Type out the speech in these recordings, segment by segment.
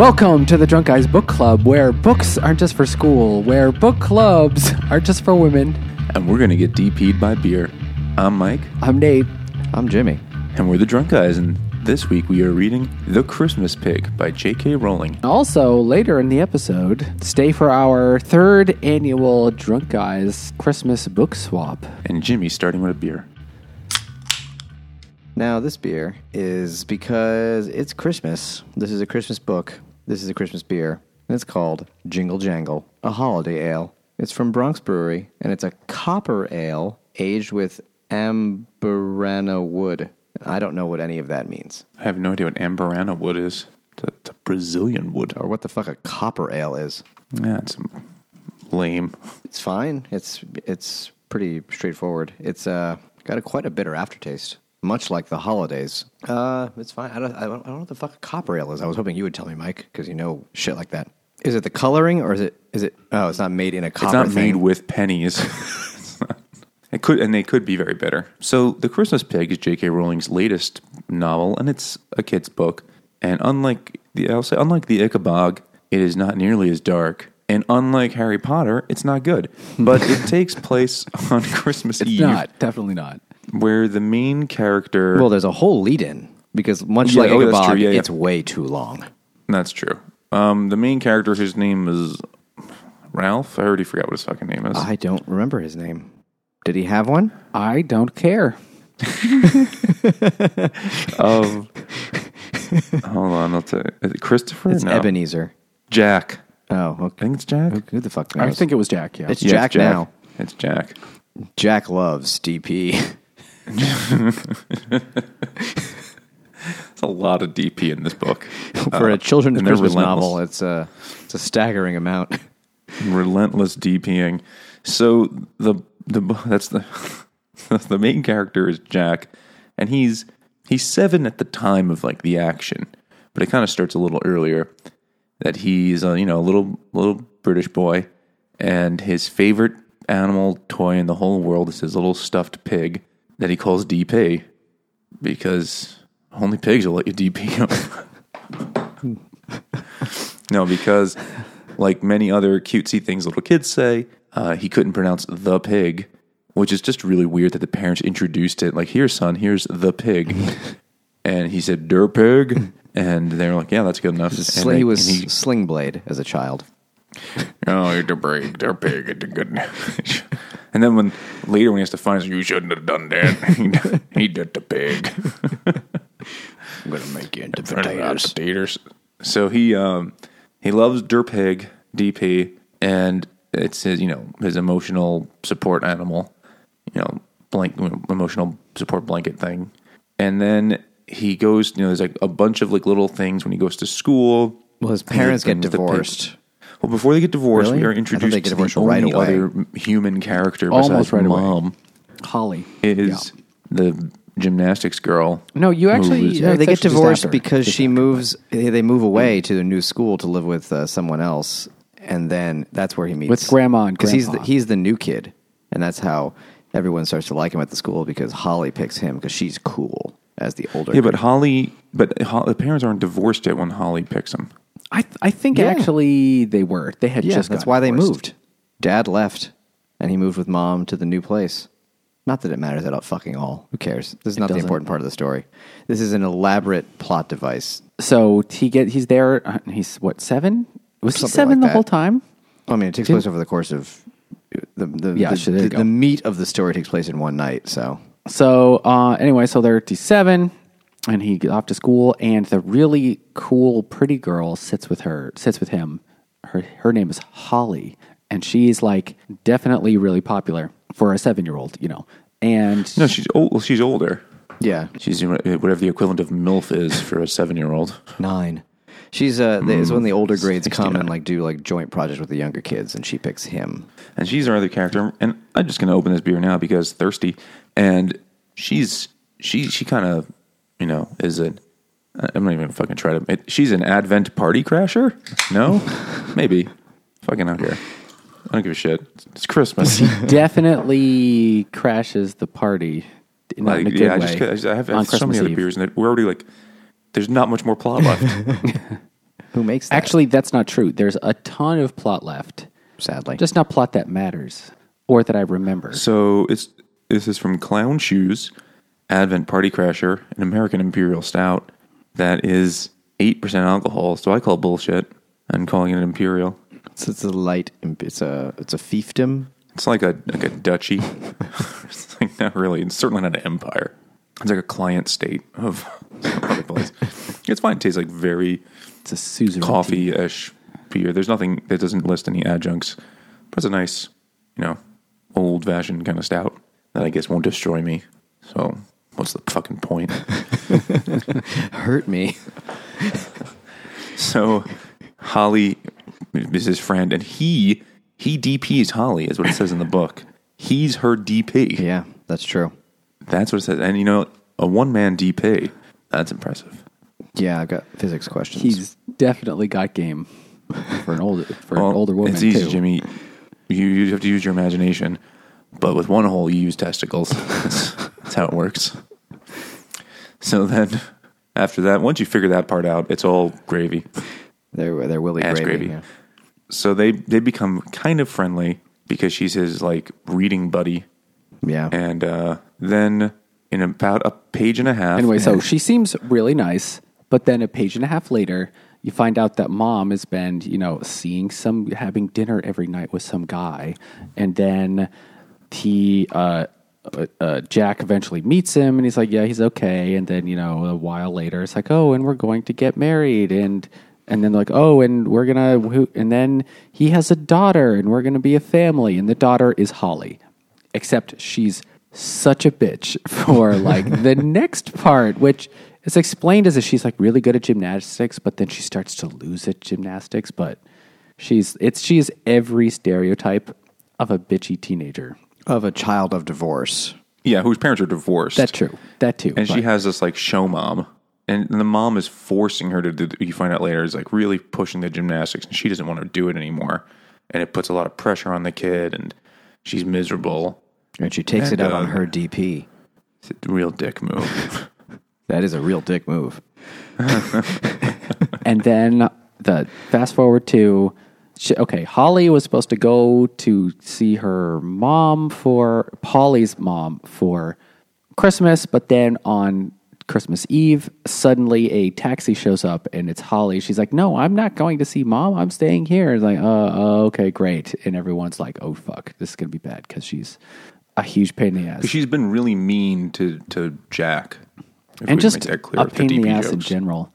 Welcome to the Drunk Guys Book Club, where books aren't just for school, where book clubs are just for women. and we're gonna get DP'd by beer. I'm Mike, I'm Nate. I'm Jimmy. and we're the drunk guys. And this week we are reading *The Christmas Pig* by J.K. Rowling. Also, later in the episode, stay for our third annual Drunk Guys Christmas book swap. And Jimmy starting with a beer. Now, this beer is because it's Christmas. This is a Christmas book. This is a Christmas beer. And it's called Jingle Jangle, a holiday ale. It's from Bronx Brewery, and it's a copper ale aged with Amburana wood. I don't know what any of that means, I have no idea what Amburana wood is. It's a, it's a Brazilian wood. or what the fuck a copper ale is. Yeah, it's lame. It's fine. It's it's pretty straightforward. It's uh got a quite a bitter aftertaste, much like the holidays. Uh, it's fine. I don't I don't, I don't know what the fuck a copper ale is. I was hoping you would tell me, Mike, because you know shit like that. Is it the coloring or is it is it? Oh, it's not made in a copper. It's not thing. made with pennies. It's not- it could, and they could be very bitter. So, *The Christmas Pig* is J.K. Rowling's latest novel, and it's a kid's book. And unlike the, I'll say, unlike the Ichabod, it is not nearly as dark. And unlike Harry Potter, it's not good. But it takes place on Christmas It's Eve, not, definitely not. Where the main character. Well, there's a whole lead in because much Yeah, like oh, that's Ichabod, true. Yeah, yeah. it's way too long. that's true. Um, the main character, whose name is Ralph. I already forgot what his fucking name is. I don't remember his name. Did he have one? I don't care. of hold on, I'll tell you. Is it Christopher? It's no. Ebenezer. Jack. Oh, I think it's Jack. Who the fuck knows? I think it was Jack, yeah. it's Yeah, Jack, now. It's Jack. Jack loves DP. It's a lot of DP in this book. For Uh, a children's Christmas novel, it's a it's a staggering amount. relentless DPing. So the the that's the the main character is Jack, and he's he's seven at the time of like the action, but it kind of starts a little earlier. That he's a, you know a little little British boy, and his favorite animal toy in the whole world is his little stuffed pig that he calls DP because only pigs will let you DP him. No, because like many other cutesy things little kids say, uh, he couldn't pronounce the pig, which is just really weird that the parents introduced it. Like, here, son, here's the pig. and he said, der pig. And they were like, yeah, that's good enough. And they- he was he- Sling Blade as a child. oh, you're the pig, der pig, it's a good. And then when later when he has to find, you shouldn't have done that. he did the pig. I'm gonna make you into potatoes. potatoes. So he um he loves Derpig DP, and it's his you know his emotional support animal, you know blank emotional support blanket thing, and then he goes you know there's like a bunch of like little things when he goes to school. Well, his parents get Things that pig- divorced. Well, before they get divorced, Really? we are introduced they get to divorced the right only away. other human character Almost besides right away. mom Holly. is the gymnastics girl. No, you actually. Who is- yeah, No, they it's get actually just divorced after. because Just she after. moves. They move away to a new school to live with uh, someone else, and then that's where he meets With Grandma and because he's the, Grandpa. he's the new kid, and that's how everyone starts to like him at the school because Holly picks him because she's cool as the older. Yeah, but Holly, but Ho- the parents aren't divorced yet when Holly picks him. I, th- I think Yeah. actually they were. They had yeah, just that's gotten why they divorced. moved. Dad left, and he moved with mom to the new place. Not that it matters at all fucking all. Who cares? This is not the doesn't. important part of the story. This is an elaborate plot device. So he get he's there. uh, He's what seven? Was he Something seven like the that. whole time? I mean, it takes place over the course of the the Yeah, the, sure, there you the, go. the meat of the story takes place in one night. So So uh, anyway, so they're at seven, and he gets off to school, and the really cool, pretty girl sits with her, sits with him. Her her name is Holly, and she's like definitely really popular for a seven year old, you know. And No, she's old. Well, she's older. yeah, She's whatever the equivalent of MILF is for a seven-year-old. nine. She's uh, the, it's when the older grades come 69. and like do like joint projects with the younger kids, and she picks him. And she's our other character. And I'm just going to open this beer now because thirsty. And she's she she kind of you know is it? I'm not even gonna fucking try to. It, she's an Advent party crasher. No, maybe. Fucking out here. I don't give a shit. It's Christmas. She definitely crashes the party. Not like, in a good yeah, I way. just I, just- I have, I have so Christmas many other Eve. beers, and we're already like, there's not much more plot left. Who makes that? Actually, that's not true. There's a ton of plot left. sadly. Just not plot that matters or that I remember. So it's this is from Clown Shoes, Advent Party Crasher, an American Imperial Stout that is eight percent alcohol. So I call bullshit and calling it an Imperial. it's, it's a light. It's a it's a fiefdom. It's like a like a duchy. it's like not really. It's certainly not an empire. It's like a client state of some other place. It's fine. It tastes like very It's a suzerain. coffee ish beer. There's nothing that doesn't list any adjuncts, but it's a nice, you know, old fashioned kind of stout that I guess won't destroy me. So what's the fucking point? Hurt me. so Holly is his friend, and he he DPs Holly, is what it says in the book. He's her DP. Yeah, that's true. That's what it says. And you know, a one man DP, that's impressive. Yeah, I've got physics questions. He's definitely got game for an older for Well, an older woman It's easy, too. Jimmy. You, you have to use your imagination, but with one hole, you use testicles. that's, that's how it works. So then, after that, once you figure that part out, it's all gravy. they're they're Willy Ass gravy. gravy. yeah. So they they become kind of friendly because she's his like reading buddy, Yeah. and uh, then in about a page and a half. Anyway, so she seems really nice, but then a page and a half later, you find out that mom has been, you know, seeing some, having dinner every night with some guy, and then he, uh, uh, uh, Jack eventually meets him, and he's like, "Yeah, he's okay." And then, you know, a while later, it's like, "Oh, and we're going to get married," and and then like, "Oh, and we're gonna," who- and then he has a daughter, and we're gonna be a family, and the daughter is Holly except she's such a bitch for like the next part, which is explained as if she's like really good at gymnastics, but then she starts to lose at gymnastics. But she's it's she's every stereotype of a bitchy teenager. Of a child of divorce. yeah, whose parents are divorced. That's true. That too. and she but- has this like show mom and the mom is forcing her to do you find out later is like really pushing the gymnastics and she doesn't want to do it anymore and it puts a lot of pressure on the kid and she's miserable And she takes it And, out on uh, her DP. it's a real dick move That is a real dick move. and then the fast forward to she, okay, Holly was supposed to go to see her mom for Polly's mom for Christmas, but then on Christmas Eve, suddenly a taxi shows up and it's Holly. She's like, "No, I'm not going to see mom. I'm staying here." It's like, "Uh, uh, okay, great." And everyone's like, "Oh fuck, this is gonna be bad because she's a huge pain in the ass." she's been really mean to to jack and just make that clear a pain in the DP ass in general.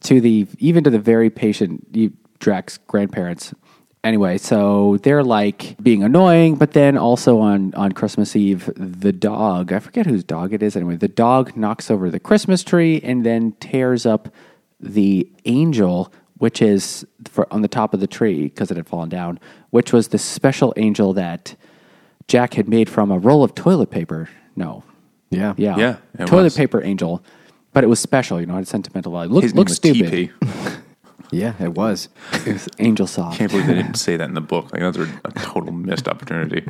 To the even to the very patient you- Drax grandparents. Anyway, so they're like being annoying, but then also on on Christmas Eve, the dog I forget whose dog it is. Anyway, the dog knocks over the Christmas tree and then tears up the angel, which is for on the top of the tree because it had fallen down, which was the special angel that Jack had made from a roll of toilet paper. No, Yeah. yeah. Yeah, Toilet was. paper angel. But it was special, you know, it had sentimental value. Look, his look name was stupid. Yeah, it was. It was angel soft. Can't believe they didn't say that in the book. Like that's a, a total missed opportunity.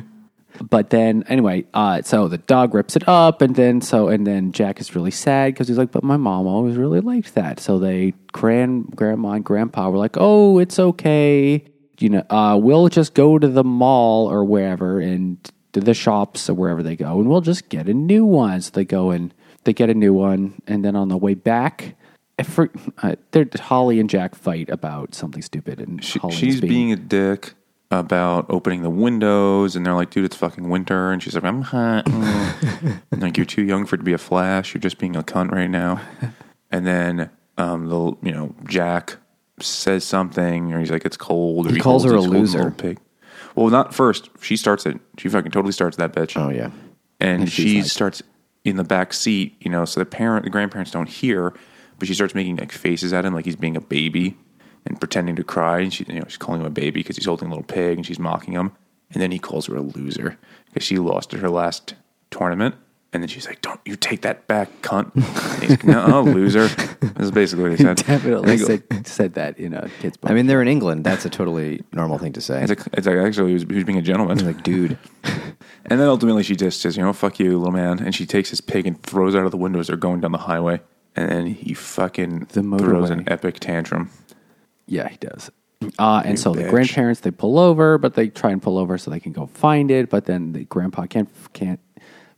But then, anyway, uh, so the dog rips it up, and then so and then Jack is really sad because he's like, "But my mom always really liked that." So they grand grandma and grandpa were like, "Oh, it's okay, you know, uh, we'll just go to the mall or wherever and to the shops or wherever they go, and we'll just get a new one." So they go and they get a new one, and then on the way back. For, uh, they're- Holly and Jack fight about something stupid, and She, she's being a dick about opening the windows, and they're like, "Dude, it's fucking winter," and she's like, "I'm hot." And, like you're too young for it to be a flash. You're just being a cunt right now. And then um, the you know Jack says something, or he's like, "It's cold." Or He calls her a loser. Pig. Well, not first. She starts it. She fucking totally starts that bitch. Oh yeah. and, And she like- starts in the back seat, you know, so the parent, the grandparents don't hear, but she starts making like faces at him, like he's being a baby and pretending to cry. And she, you know, she's calling him a baby because he's holding a little pig, and she's mocking him. And then he calls her a loser because she lost at her last tournament. And then she's like, "Don't you take that back, cunt!" And he's like, no, loser. This is basically what he said. definitely he go- said, said that in a kid's book. I mean, they're in England. That's a totally normal thing to say. It's like, it's like actually he was, he was being a gentleman. He's like, dude, And then ultimately she just says, you know, fuck you, little man. And she takes his pig and throws it out of the window as they're going down the highway. And then he fucking The throws an epic tantrum. Yeah, he does. Uh, and so the grandparents they pull over, but they try and pull over so they can go find it. But then the grandpa can't can't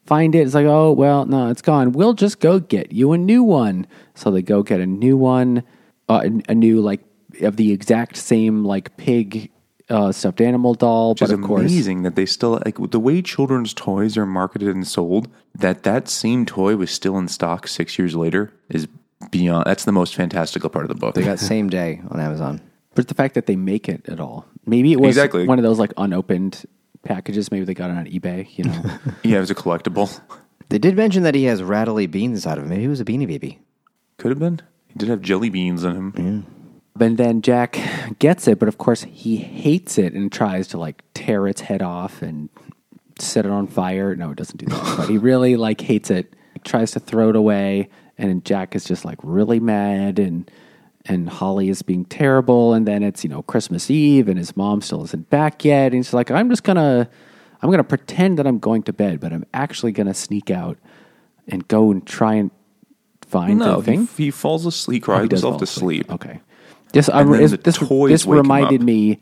find it. It's like, oh well, no, it's gone. We'll just go get you a new one. So they go get a new one, uh, a new like of the exact same like pig uh, stuffed animal doll. Which but is of course, amazing that they still like the way children's toys are marketed and sold. That that same toy was still in stock six years later is beyond. That's the most fantastical part of the book. They got same day on Amazon. but the fact that they make it at all, maybe it was Exactly. one of those like unopened packages. Maybe they got it on eBay. You know. yeah, it was a collectible. They did mention that he has rattly beans out of him. Maybe he was a beanie baby. Could have been. He did have jelly beans in him. But then Jack gets it, but of course he hates it and tries to like tear its head off and set it on fire. No, it doesn't do that. but he really like hates it, tries to throw it away, and Jack is just like really mad and and Holly is being terrible and then it's, you know, Christmas Eve and his mom still isn't back yet. And he's like, I'm just gonna I'm gonna pretend that I'm going to bed, but I'm actually gonna sneak out and go and try and find No, the thing. he, he falls asleep. He Oh, he does himself to asleep. sleep. Okay. This I, is- this this reminded me.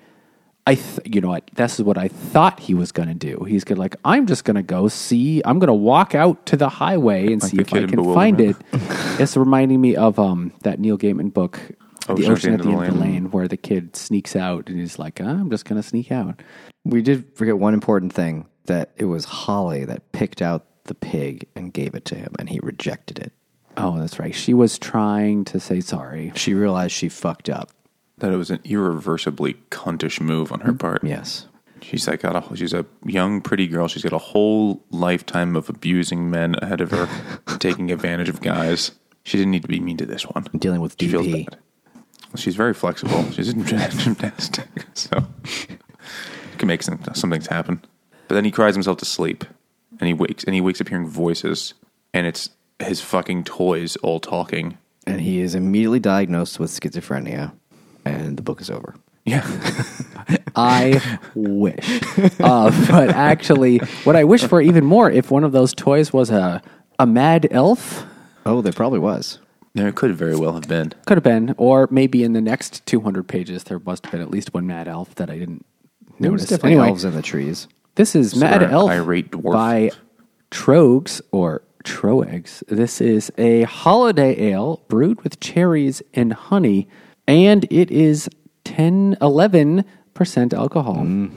I th- you know what this is what I thought he was going to do. He's gonna like I'm just going to go see. I'm going to walk out to the highway and Like see if I can find it. It's reminding me of um that Neil Gaiman book, Oh, The Ocean Ocean at the End of the Lane, Lane. where the kid sneaks out and he's like, I'm just going to sneak out. We did forget one important thing that it was Holly that picked out the pig and gave it to him, and he rejected it. Oh, that's right. She was trying to say sorry. She realized she fucked up. That it was an irreversibly cuntish move on her mm-hmm. part. Yes. She's like got a, she's a young, pretty girl. She's got a whole lifetime of abusing men ahead of her, taking advantage of guys. She didn't need to be mean to this one. Dealing with She feels DP. bad. Well, she's very flexible. She's in gymnastics, so she can make some, some things happen. But then he cries himself to sleep, and he wakes and he wakes up hearing voices, and it's his fucking toys all talking. And he is immediately diagnosed with schizophrenia, and the book is over. Yeah, I wish. Uh, but actually, what I wish for even more, if one of those toys was a, a mad elf, Oh, there probably was. there could very well have been. could have been, or maybe in the next 200 pages, there must have been at least one mad elf that I didn't There was notice. definitely Anyway, elves in the trees. this is Mad Elf irate dwarf. by Troegs or Troegs. This is a holiday ale brewed with cherries and honey, and it is 10, 11% alcohol. Mm.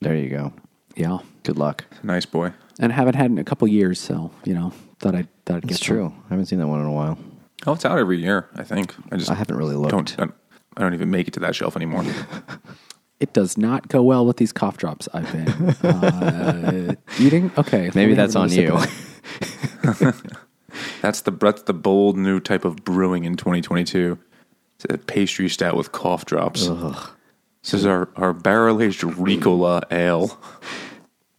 There you go. Yeah. Good luck. Nice boy. and haven't had it in a couple years, so you know thought I'd thought I'd get It's some. true. I haven't seen that one in a while. Oh, it's out every year. I think. I just I haven't really looked. Don't, I don't- I don't even make it to that shelf anymore. It does not go well with these cough drops I've been uh, eating. Okay, Maybe that's on you. of. That's the that's the bold new type of brewing in 2022. It's a pastry stout with cough drops. This is our, our barrel aged Ricola ale.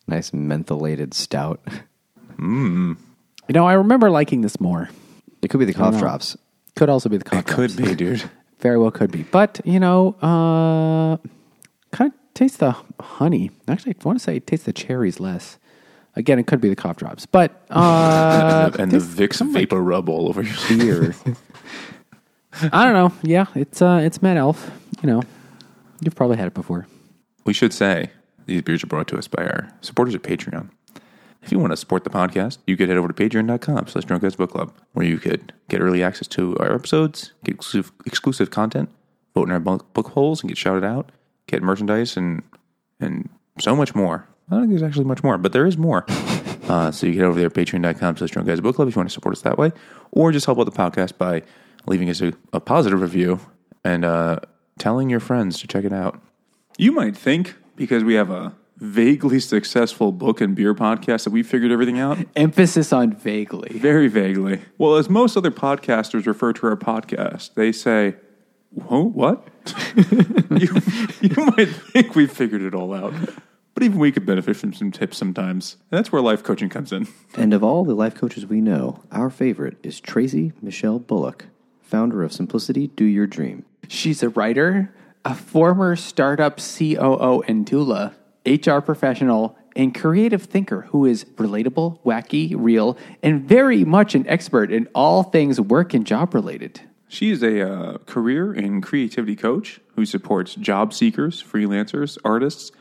nice mentholated stout. You know, I remember liking this more. It could be the cough drops. Could also be the cough It drops. could be, dude. Very well could be. But, you know, uh, kind of taste the honey. Actually, I want to say it tastes the cherries less. Again, it could be the cough drops. But uh, and the Vicks of like vapor rub all over your beer. I don't know. Yeah, it's uh, it's Mad Elf. You know, you've probably had it before. We should say these beers are brought to us by our supporters at Patreon. If you want to support the podcast, you could head over to patreon.com slash drunk guys book club, where you could get early access to our episodes, get exclusive, exclusive content, vote in our book, book polls and get shouted out, get merchandise and and so much more. I don't think there's actually much more, but there is more. uh, so you get over there at patreon.com slash drunk guys book club if you want to support us that way, or just help out the podcast by leaving us a, a positive review and uh, telling your friends to check it out. You might think because we have a vaguely successful book and beer podcast that we figured everything out. Emphasis on vaguely. Very vaguely. Well, as most other podcasters refer to our podcast, they say, Whoa, what? you, you might think we figured it all out. But even we could benefit from some tips sometimes. And that's where life coaching comes in. And of all the life coaches we know, our favorite is Tracy Michelle Bullock, founder of Simplicity Do Your Dream. She's a writer, a former startup COO and doula, HR professional, and creative thinker who is relatable, wacky, real, and very much an expert in all things work and job related. She is a uh, career and creativity coach who supports job seekers, freelancers, artists,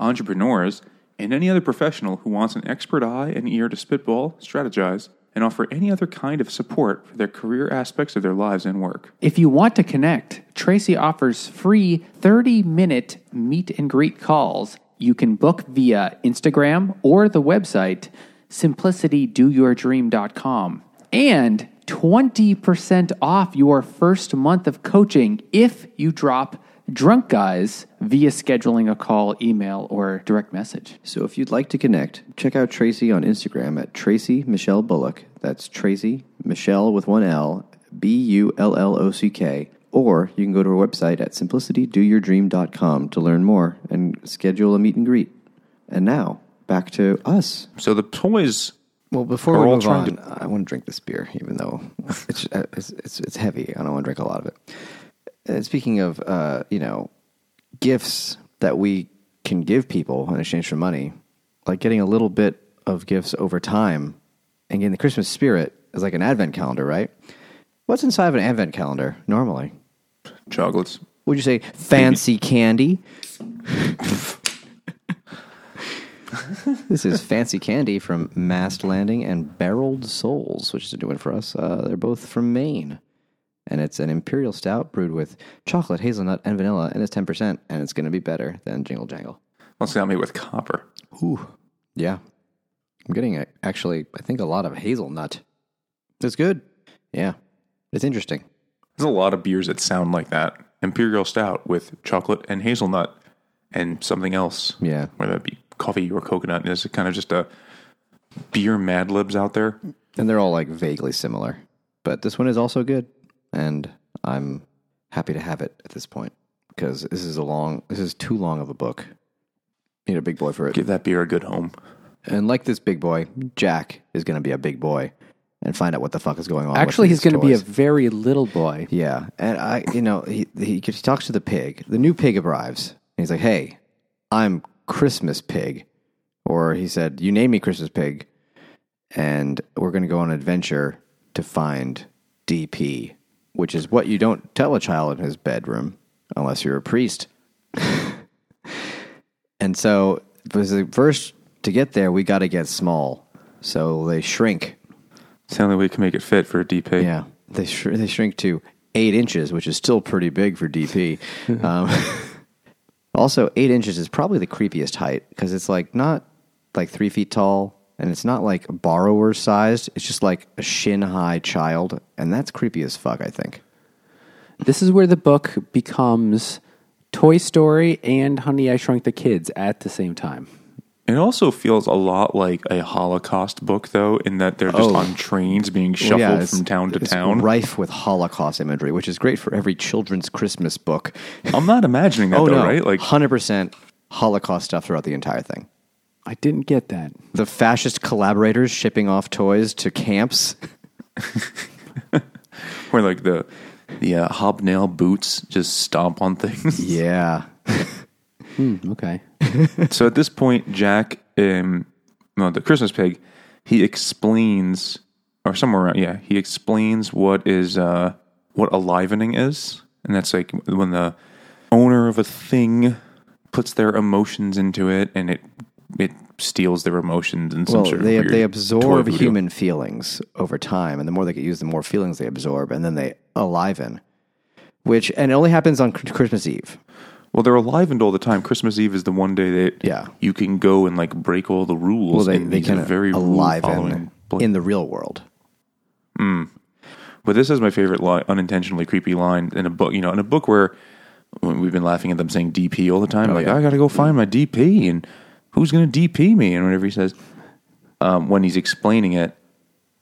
entrepreneurs, and any other professional who wants an expert eye and ear to spitball, strategize, and offer any other kind of support for their career aspects of their lives and work. If you want to connect, Tracy offers free 30 minute meet and greet calls. You can book via Instagram or the website simplicitydoyourdream.com and 20% off your first month of coaching if you drop drunk guys via scheduling a call, email, or direct message. So if you'd like to connect, check out Tracy on Instagram at Tracy Michelle Bullock. That's Tracy Michelle with one L, B U L L O C K. Or you can go to her website at simplicitydoyourdream.com to learn more and schedule a meet and greet. And now, back to us. So the toys Well, before We're we move trying on, I want to drink this beer, even though it's uh, it's, it's it's heavy. I don't want to drink a lot of it. And speaking of, uh, you know, gifts that we can give people in exchange for money, like getting a little bit of gifts over time and getting the Christmas spirit is like an advent calendar, right? What's inside of an advent calendar normally? chocolates. Would you say fancy candy? this is Fancy Candy from Mast Landing and Barreled Souls, which is a new one for us. Uh, they're both from Maine. And it's an imperial stout brewed with chocolate, hazelnut, and vanilla, and it's 10%, and it's going to be better than Jingle Jangle. Let's got me with copper. Ooh. Yeah. I'm getting, a, actually, I think a lot of hazelnut. It's good. Yeah. It's interesting. There's a lot of beers that sound like that. Imperial stout with chocolate and hazelnut and something else. Yeah. Whether that be coffee or coconut. And it's kind of just a beer mad libs out there. And they're all like vaguely similar. But this one is also good. And I'm happy to have it at this point because this is a long, this is too long of a book. Need a big boy for it. Give that beer a good home. And like this big boy, Jack is going to be a big boy and find out what the fuck is going on. with Actually, he's going to be a very little boy. Yeah, and I, you know, he, he he talks to the pig. The new pig arrives. And he's like, "Hey, I'm Christmas pig," or he said, "You name me Christmas pig," and we're going to go on an adventure to find DP, which is what you don't tell a child in his bedroom unless you're a priest. and so, first to get there, we got to get small. So they shrink It's the only way we can make it fit for a DP. yeah, they sh- they shrink to eight inches, which is still pretty big for DP. um, also, eight inches is probably the creepiest height because it's like not like three feet tall, and it's not like borrower sized. It's just like a shin high child, and that's creepy as fuck. I think. This is where the book becomes Toy Story and Honey, I Shrunk the Kids at the same time. It also feels a lot like a Holocaust book, though, in that they're just Oh. on trains being shuffled Well, yeah, from town to it's town. rife with Holocaust imagery, which is great for every children's Christmas book. I'm not imagining that, oh though, no, right? Like, hundred percent Holocaust stuff throughout the entire thing. I didn't get that. the fascist collaborators shipping off toys to camps. where like the the uh, hobnail boots just stomp on things. Yeah. Hmm, okay. so at this point, Jack, um, no, the Christmas pig, he explains, or somewhere around, yeah, he explains what is uh, what alivening is, and that's like when the owner of a thing puts their emotions into it, and it it steals their emotions and some Well, sort of they they absorb human feelings over time, and the more they get used, the more feelings they absorb, and then they aliven. Which and it only happens on Christmas Eve. Well, they're alivened all the time. Christmas Eve is the one day that Yeah. you can go and like break all the rules. Well, they and they these are can very rule-following in the real world. But this is my favorite line, unintentionally creepy line in a book. You know, in a book where when we've been laughing at them saying DP all the time. like, Oh, yeah. I got to go find my DP, and who's going to DP me? And whatever he says, um, when he's explaining it,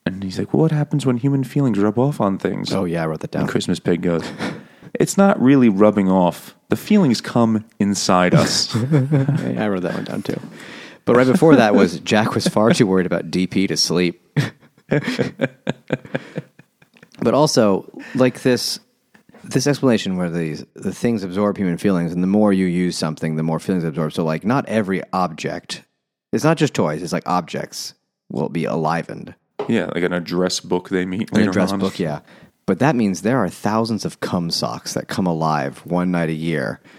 and he's like, well, "What happens when human feelings rub off on things?" Oh yeah, I wrote that down. And Christmas Pig goes, "It's not really rubbing off. The feelings come inside us." I wrote that one down too. But right before that was Jack was far too worried about DP to sleep. but also like this this explanation where these the things absorb human feelings and the more you use something the more feelings absorb. So like not every object it's not just toys, it's like objects will be alivened. yeah, like an address book they meet An later address on. book, yeah. But that means there are thousands of cum socks that come alive one night a year.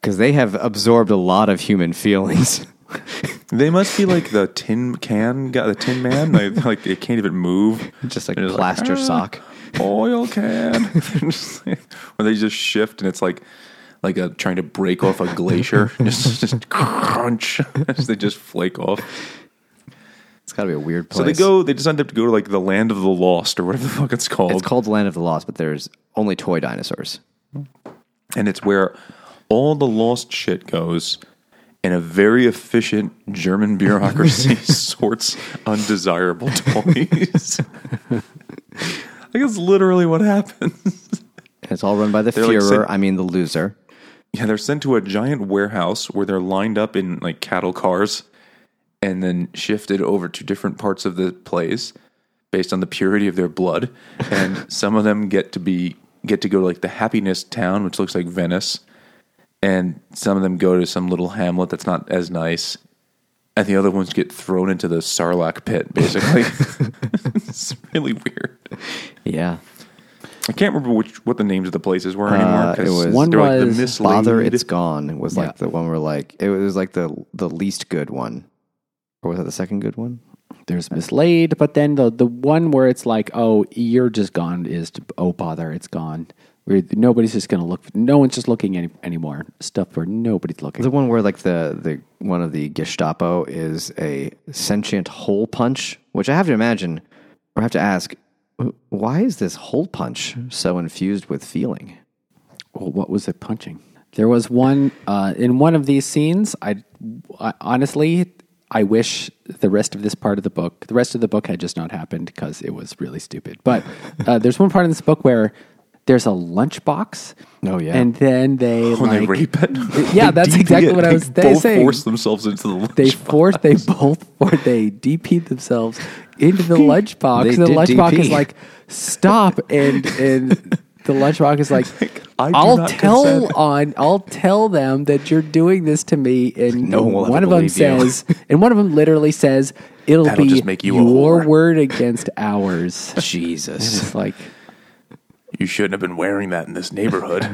Because they have absorbed a lot of human feelings. They must be like the tin can guy, the tin man. Like, like they can't even move. Just like a just plaster "Ah, sock. oil can. Like- Where they just shift and it's like like a trying to break off a glacier. just, just crunch. As they just flake off. It's got to be a weird place. So they go. They just end up to go to like the land of the lost or whatever the fuck it's called. It's called the Land of the Lost, but there's only toy dinosaurs. and it's where all the lost shit goes. And a very efficient German bureaucracy sorts undesirable toys. I guess literally what happens. It's all run by the They're like Führer, sent- I mean the loser. Yeah, they're sent to a giant warehouse where they're lined up in like cattle cars and then shifted over to different parts of the place based on the purity of their blood. And some of them get to be get to go to like the happiness town, which looks like Venice. And some of them go to some little hamlet that's not as nice. And the other ones get thrown into the Sarlacc pit, basically. it's really weird. Yeah. I can't remember which what the names of the places were anymore. Uh, it was- One they're like the was mislaid. Bother, It's Gone was like the one where like, it was like the, the least good one. Or was that the second good one? There's mislaid, but then the the one where it's like, oh, you're just gone is to, oh bother, it's gone. Where nobody's just gonna look. No one's just looking any, anymore. Stuff where nobody's looking. The one where like the, the one of the Gestapo is a sentient hole punch, which I have to imagine or have to ask, why is this hole punch so infused with feeling? well, what was it punching? There was one uh, in one of these scenes. I, I honestly, I wish the rest of this part of the book, the rest of the book, had just not happened because it was really stupid. But uh, there's one part in this book where there's a lunchbox. Oh, yeah. and then they when like they rape it. Yeah, They that's DP exactly it. what I They was both saying. force themselves into the lunchbox. they force they both or they DP themselves into the lunchbox. They the lunchbox DP. is like, stop, and and the lunchbox is like, I I'll tell consent." on, I'll tell them that you're doing this to me, and No one one of them you. says, and one of them literally says, it'll That'll be make you your word against ours. Jesus. it's like, You shouldn't have been wearing that in this neighborhood.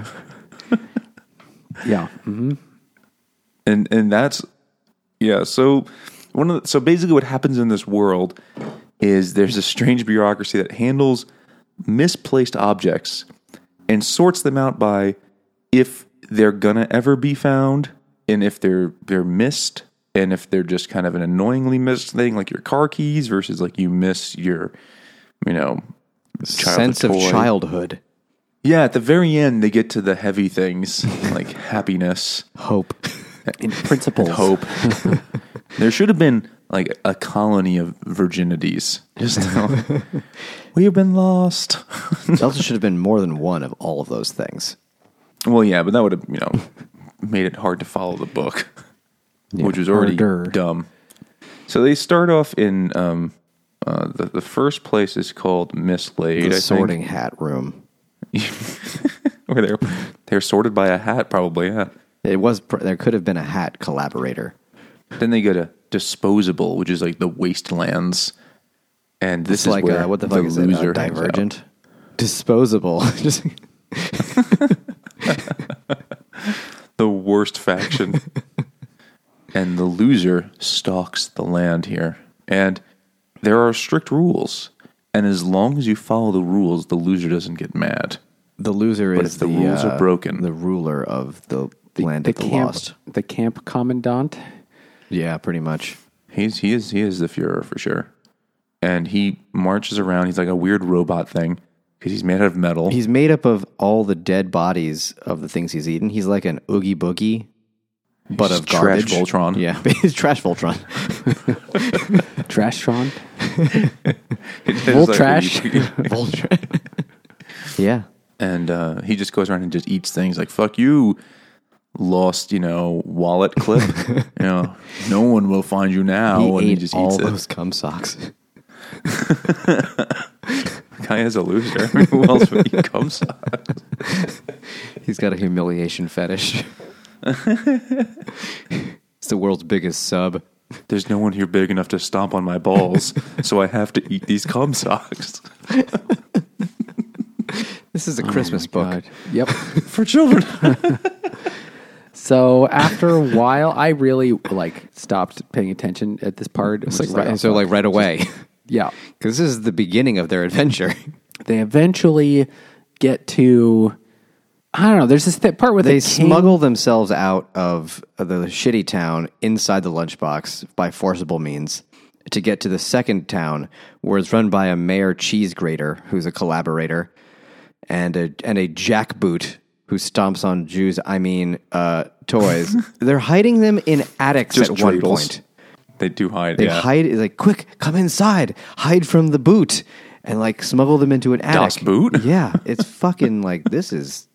yeah, mhm. and and that's yeah. So one of the, so basically what happens in this world is there's a strange bureaucracy that handles misplaced objects and sorts them out by if they're gonna ever be found and if they're they're missed and if they're just kind of an annoyingly missed thing like your car keys versus like you miss your you know childhood Sense of toy. childhood, yeah at the very end they get to the heavy things like happiness hope. in principles, hope. there should have been like a colony of virginities. Just we've been lost. Also should have been more than one of all of those things. well, yeah, but that would have you know made it hard to follow the book, which was already harder. dumb. So they start off in um, uh, the the first place is called Mislaid. I The think, sorting hat room. where they're they're sorted by a hat, probably. Yeah. It was. There could have been a hat collaborator. Then they go to disposable, which is like the wastelands. And this It's is like where uh, what the fuck is it? loser Uh, divergent, disposable. Just the worst faction. and the loser stalks the land here. And there are strict rules. And as long as you follow the rules, the loser doesn't get mad. the loser But is if the rules are uh, broken- The ruler of the, the, land the of the camp, lost. the camp commandant. Yeah, pretty much. He's he is he is the Fuhrer for sure. And he marches around. He's like a weird robot thing because he's made out of metal. He's made up of all the dead bodies of the things he's eaten. He's like an oogie boogie, but He's of trash garbage. Voltron. Yeah, he's trash Voltron. Trashtron. It's Volt trash. when you- Voltron. yeah, and uh, he just goes around and just eats things like "fuck you." Lost, you know, wallet clip. you know, no one will find you now. he and he just all eats it. those cum socks. guy is a loser. Who else would he come He's got a humiliation fetish. it's the world's biggest sub. There's no one here big enough to stomp on my balls, so I have to eat these cum socks. This is a Christmas oh book. God. Yep. For children. So after a while, I really like stopped paying attention at this part. It like, right, oh, so fuck. like right away, yeah. because this is the beginning of their adventure. They eventually get to. I don't know. There's this th- part where They smuggle themselves out of the shitty town inside the lunchbox by forcible means to get to the second town, where it's run by a mayor cheese grater who's a collaborator, and a and a jackboot who stomps on Jews. I mean, uh, toys. They're hiding them in attics Just at one dreidels. point. They do hide. They yeah. hide like quick, come inside, hide from the boot, and like smuggle them into an attic. Das Boot? Yeah, it's fucking like this is.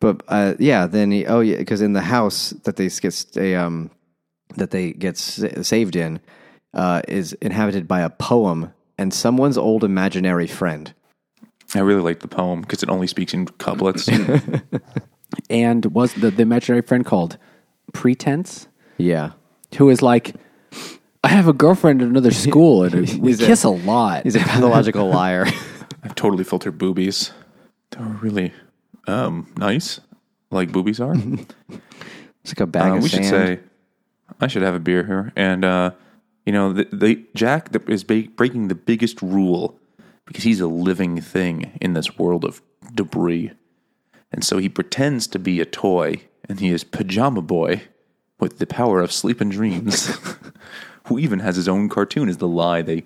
But uh, yeah, then he, oh yeah, because in the house that they get um that they get sa- saved in uh, is inhabited by a poem and someone's old imaginary friend. I really like the poem because it only speaks in couplets. and was the, the imaginary friend called Pretense, Yeah, who is like, I have a girlfriend at another school and we He's a- kiss a, lot. he's a pathological liar. I've totally filtered boobies. They're really um, nice, like boobies are. It's like a bag Uh, of we sand. should say I should have a beer here, and uh, you know, the, the Jack is ba- breaking the biggest rule because he's a living thing in this world of debris, and so he pretends to be a toy, and he is Pajama Boy with the power of sleep and dreams, who even has his own cartoon. Is the lie they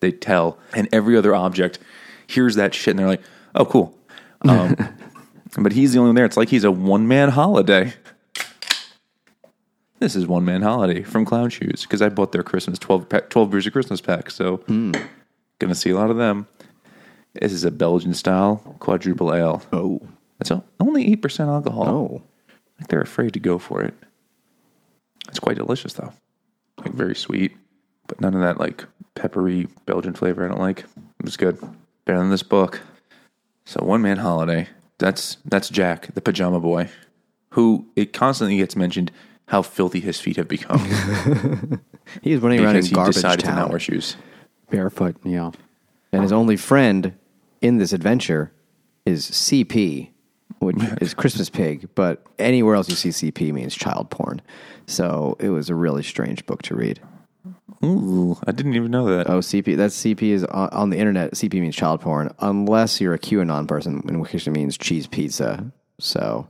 they tell, and every other object hears that shit, and they're like, "Oh, cool." Um, but he's the only one there. It's like he's a one man holiday. This is one man holiday from Clown Shoes because I bought their Christmas 12, pack, 12 beers of Christmas pack. So, gonna see a lot of them. This is a Belgian style quadruple ale. oh, That's only 8% alcohol. oh, Like they're afraid to go for it. It's quite delicious though. Like very sweet, but none of that like peppery Belgian flavor I don't like. It was good. Better than this book. So one man holiday. That's that's Jack, the pajama boy, who it constantly gets mentioned how filthy his feet have become he he's running around in because he garbage decided to town. not wear shoes. Barefoot, yeah. And his only friend in this adventure is CP, which is Christmas pig, but anywhere else you see CP means child porn. So it was a really strange book to read. Ooh, I didn't even know that. Oh, CP, that's CP is on, on the internet. CP means child porn, unless you're a QAnon person, in which case it means cheese pizza. So,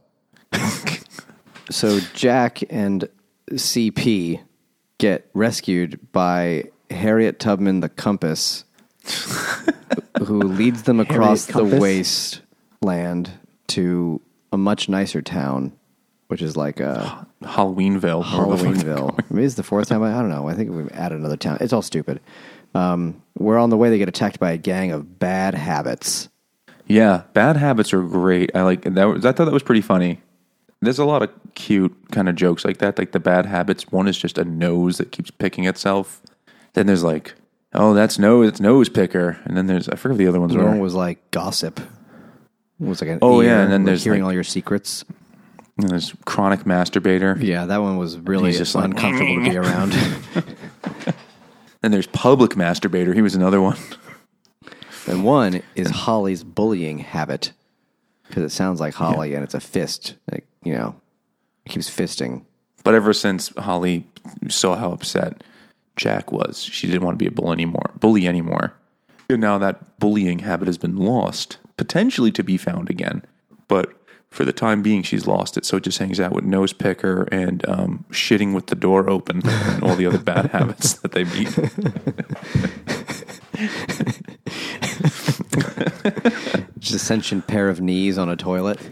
so Jack and CP get rescued by Harriet Tubman the Compass, who leads them across the Compass? wasteland to a much nicer town, which is like a Halloweenville. or the fuck- Halloweenville. Maybe it's the fourth time. I, I don't know. I think we've added another town. It's all stupid. Um, we're on the way. They get attacked by a gang of bad habits. Yeah, bad habits are great. I like that. Was, I thought that was pretty funny. There's a lot of cute kind of jokes like that, like the bad habits. One is just a nose that keeps picking itself. Then there's like, oh, that's nose, it's nose picker. And then there's I forget what the other ones One were. was like gossip. It was like an Oh, ear, yeah, and then like there's, hearing like- all your secrets. And there's chronic masturbator. Yeah, that one was really just like- uncomfortable to be around. Then there's public masturbator. He was another one. and one is Holly's bullying habit because it sounds like Holly and it's a fist. Like you know, it keeps fisting. But ever since Holly saw how upset Jack was, she didn't want to be a bully anymore. Bully anymore. And now that bullying habit has been lost, potentially to be found again. But for the time being, she's lost it. So it just hangs out with nose picker and um, shitting with the door open and all the other bad habits that they meet. Just a sentient pair of knees on a toilet.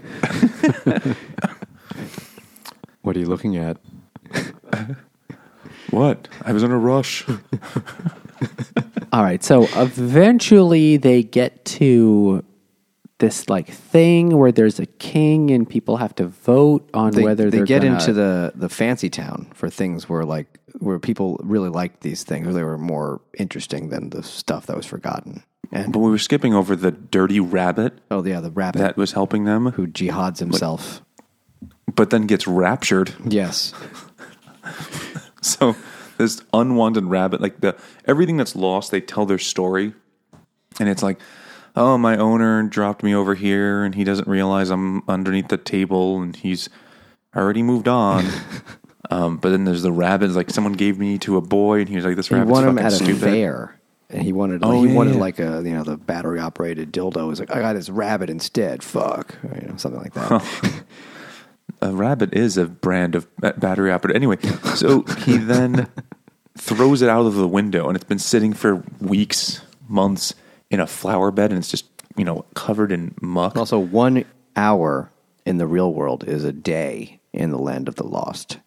what are you looking at? What? I was in a rush. All right. So eventually they get to this like thing where there's a king and people have to vote on They, whether they they're get gonna- into the, the fancy town for things where like where people really liked these things, where they were more interesting than the stuff that was forgotten. And But we were skipping over the dirty rabbit oh yeah, the rabbit that was helping them, who jihads himself. but then gets raptured. yes, So this unwanted rabbit, like the everything that's lost, they tell their story, and it's like, oh, my owner dropped me over here, and he doesn't realize I'm underneath the table, and he's already moved on. um, but then there's the rabbits, Like someone gave me to a boy, and he was like, "This rabbit's won him fucking at a stupid." fair. And he wanted, Oh, he yeah, wanted yeah. like a, you know, the battery operated dildo. He's like, I got this rabbit instead. Fuck, you know, something like that. a rabbit is a brand of battery operated. Anyway, so he then throws it out of the window, and it's been sitting for weeks, months in a flower bed, and it's just you know covered in muck. also, one hour in the real world is a day in the land of the lost.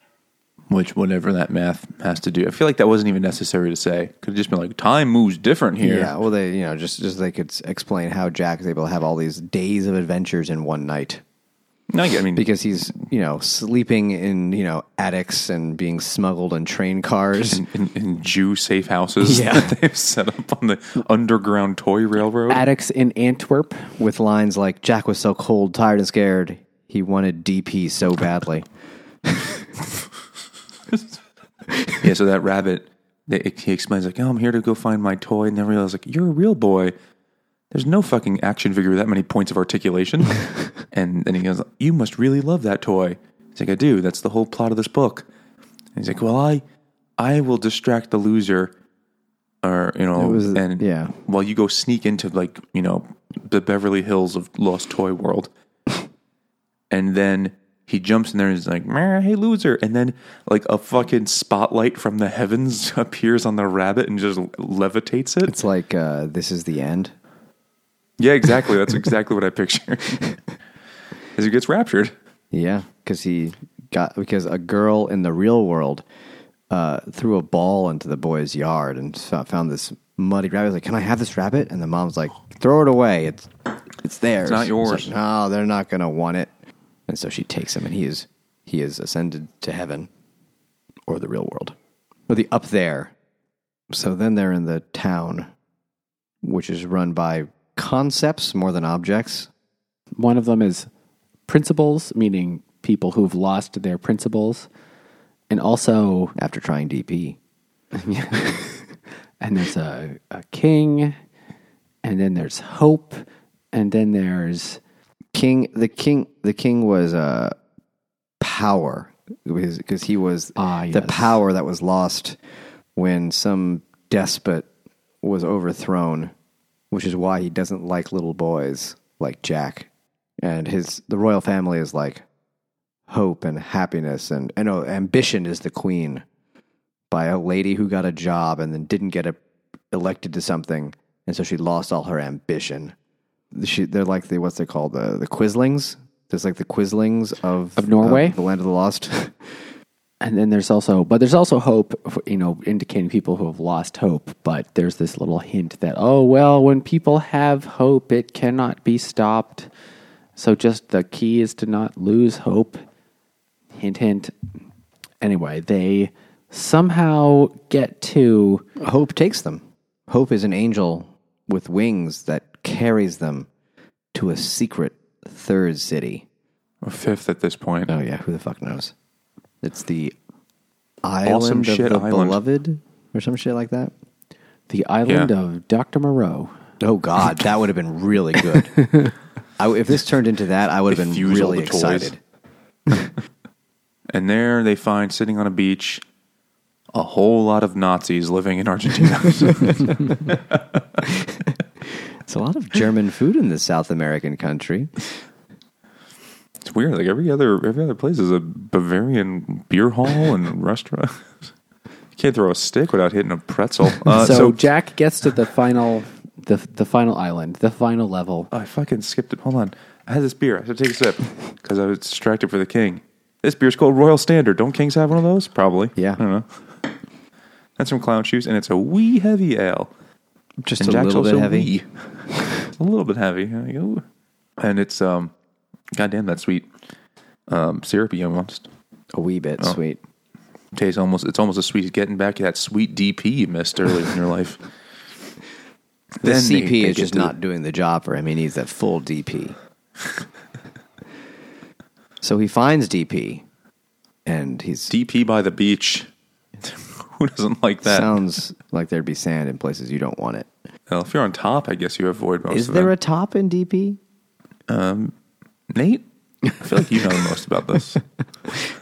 Which whatever that math has to do, I feel like that wasn't even necessary to say. Could have just been like time moves different here. Yeah, well, they, you know, just just they could explain how Jack is able to have all these days of adventures in one night No, I mean, because he's, you know, sleeping in, you know, attics and being smuggled in train cars. in, in, in Jew safe houses Yeah. that they've set up on the underground toy railroad. Attics in Antwerp. with lines like Jack was so cold, tired, and scared, he wanted DP so badly. Yeah, so that rabbit, they, he explains like, "Oh, I'm here to go find my toy," and then realize like, "You're a real boy." There's no fucking action figure with that many points of articulation. and then he goes, "You must really love that toy." He's like, "I do. That's the whole plot of this book." And he's like, "Well, I, I will distract the loser." Or you know, was- and yeah. while you go sneak into like you know the Beverly Hills of Lost Toy World, and then he jumps in there and is like, "Meh, "Hey, loser!" And then like a fucking spotlight from the heavens appears on the rabbit and just levitates it. It's like uh, this is the end. Yeah, exactly. That's exactly what I picture. As he gets raptured. Yeah, because he got because a girl in the real world uh, threw a ball into the boy's yard and fo- found this muddy rabbit. He's like, "Can I have this rabbit?" And the mom's like, "Throw it away. It's it's theirs. not yours. like, no, they're not going to want it. And so she takes him, and he is he is ascended to heaven or the real world or the up there. So then they're in the town, which is run by concepts more than objects. One of them is principles, meaning people who've lost their principles. And also, After trying DP, and there's a, a king, and then there's hope, and then there's King the king the king was uh, power because he was Ah, the power that was lost when some despot was overthrown, which is why he doesn't like little boys like Jack, and his the royal family is like hope and happiness and and oh, ambition is the queen by a lady who got a job and then didn't get a, elected to something, and so she lost all her ambition she, they're like the what's they called the the Quislings. There's like the Quislings of Of Norway? the land of the lost. and then there's also but there's also hope you know indicating people who have lost hope but there's this little hint that oh well when people have hope it cannot be stopped so just the key is to not lose hope hint hint anyway they somehow get to Hope takes them. Hope is an angel with wings that carries them to a secret third city. Or fifth at this point. Oh yeah, who the fuck knows? It's the island Awesome of the island. beloved or some shit like that. the island Yeah. of dr moreau Oh God, that would have been really good. I, if this turned into that, I would have been really the excited. And there they find sitting on a beach a whole lot of Nazis living in Argentina. It's a lot of German food in this South American country. It's weird. Like every other every other place is a Bavarian beer hall and restaurant. you can't throw a stick without hitting a pretzel. Uh, so, so jack gets to the final the, the final island the final level I fucking skipped it. Hold on. I had this beer. I should take a sip because I was distracted for the king. This beer's called Royal Standard. Don't kings have one of those? Probably. Yeah. I don't know. That's from Clown Shoes, and it's a wee heavy ale. Just and a Jack's little bit heavy. a little bit heavy. And it's um, goddamn that sweet, um, syrupy almost. A wee bit Oh. sweet. Tastes almost. It's almost as sweet as getting back that sweet DP you missed earlier in your life. The Then CP they is just not doing the job for him. He needs that full DP. so he finds DP, and he's DP by the beach. Who doesn't like that? sounds like there'd be sand in places you don't want it. Well, if you're on top, I guess you avoid most Is there them. a top in DP? Nate, I feel like you know the most about this.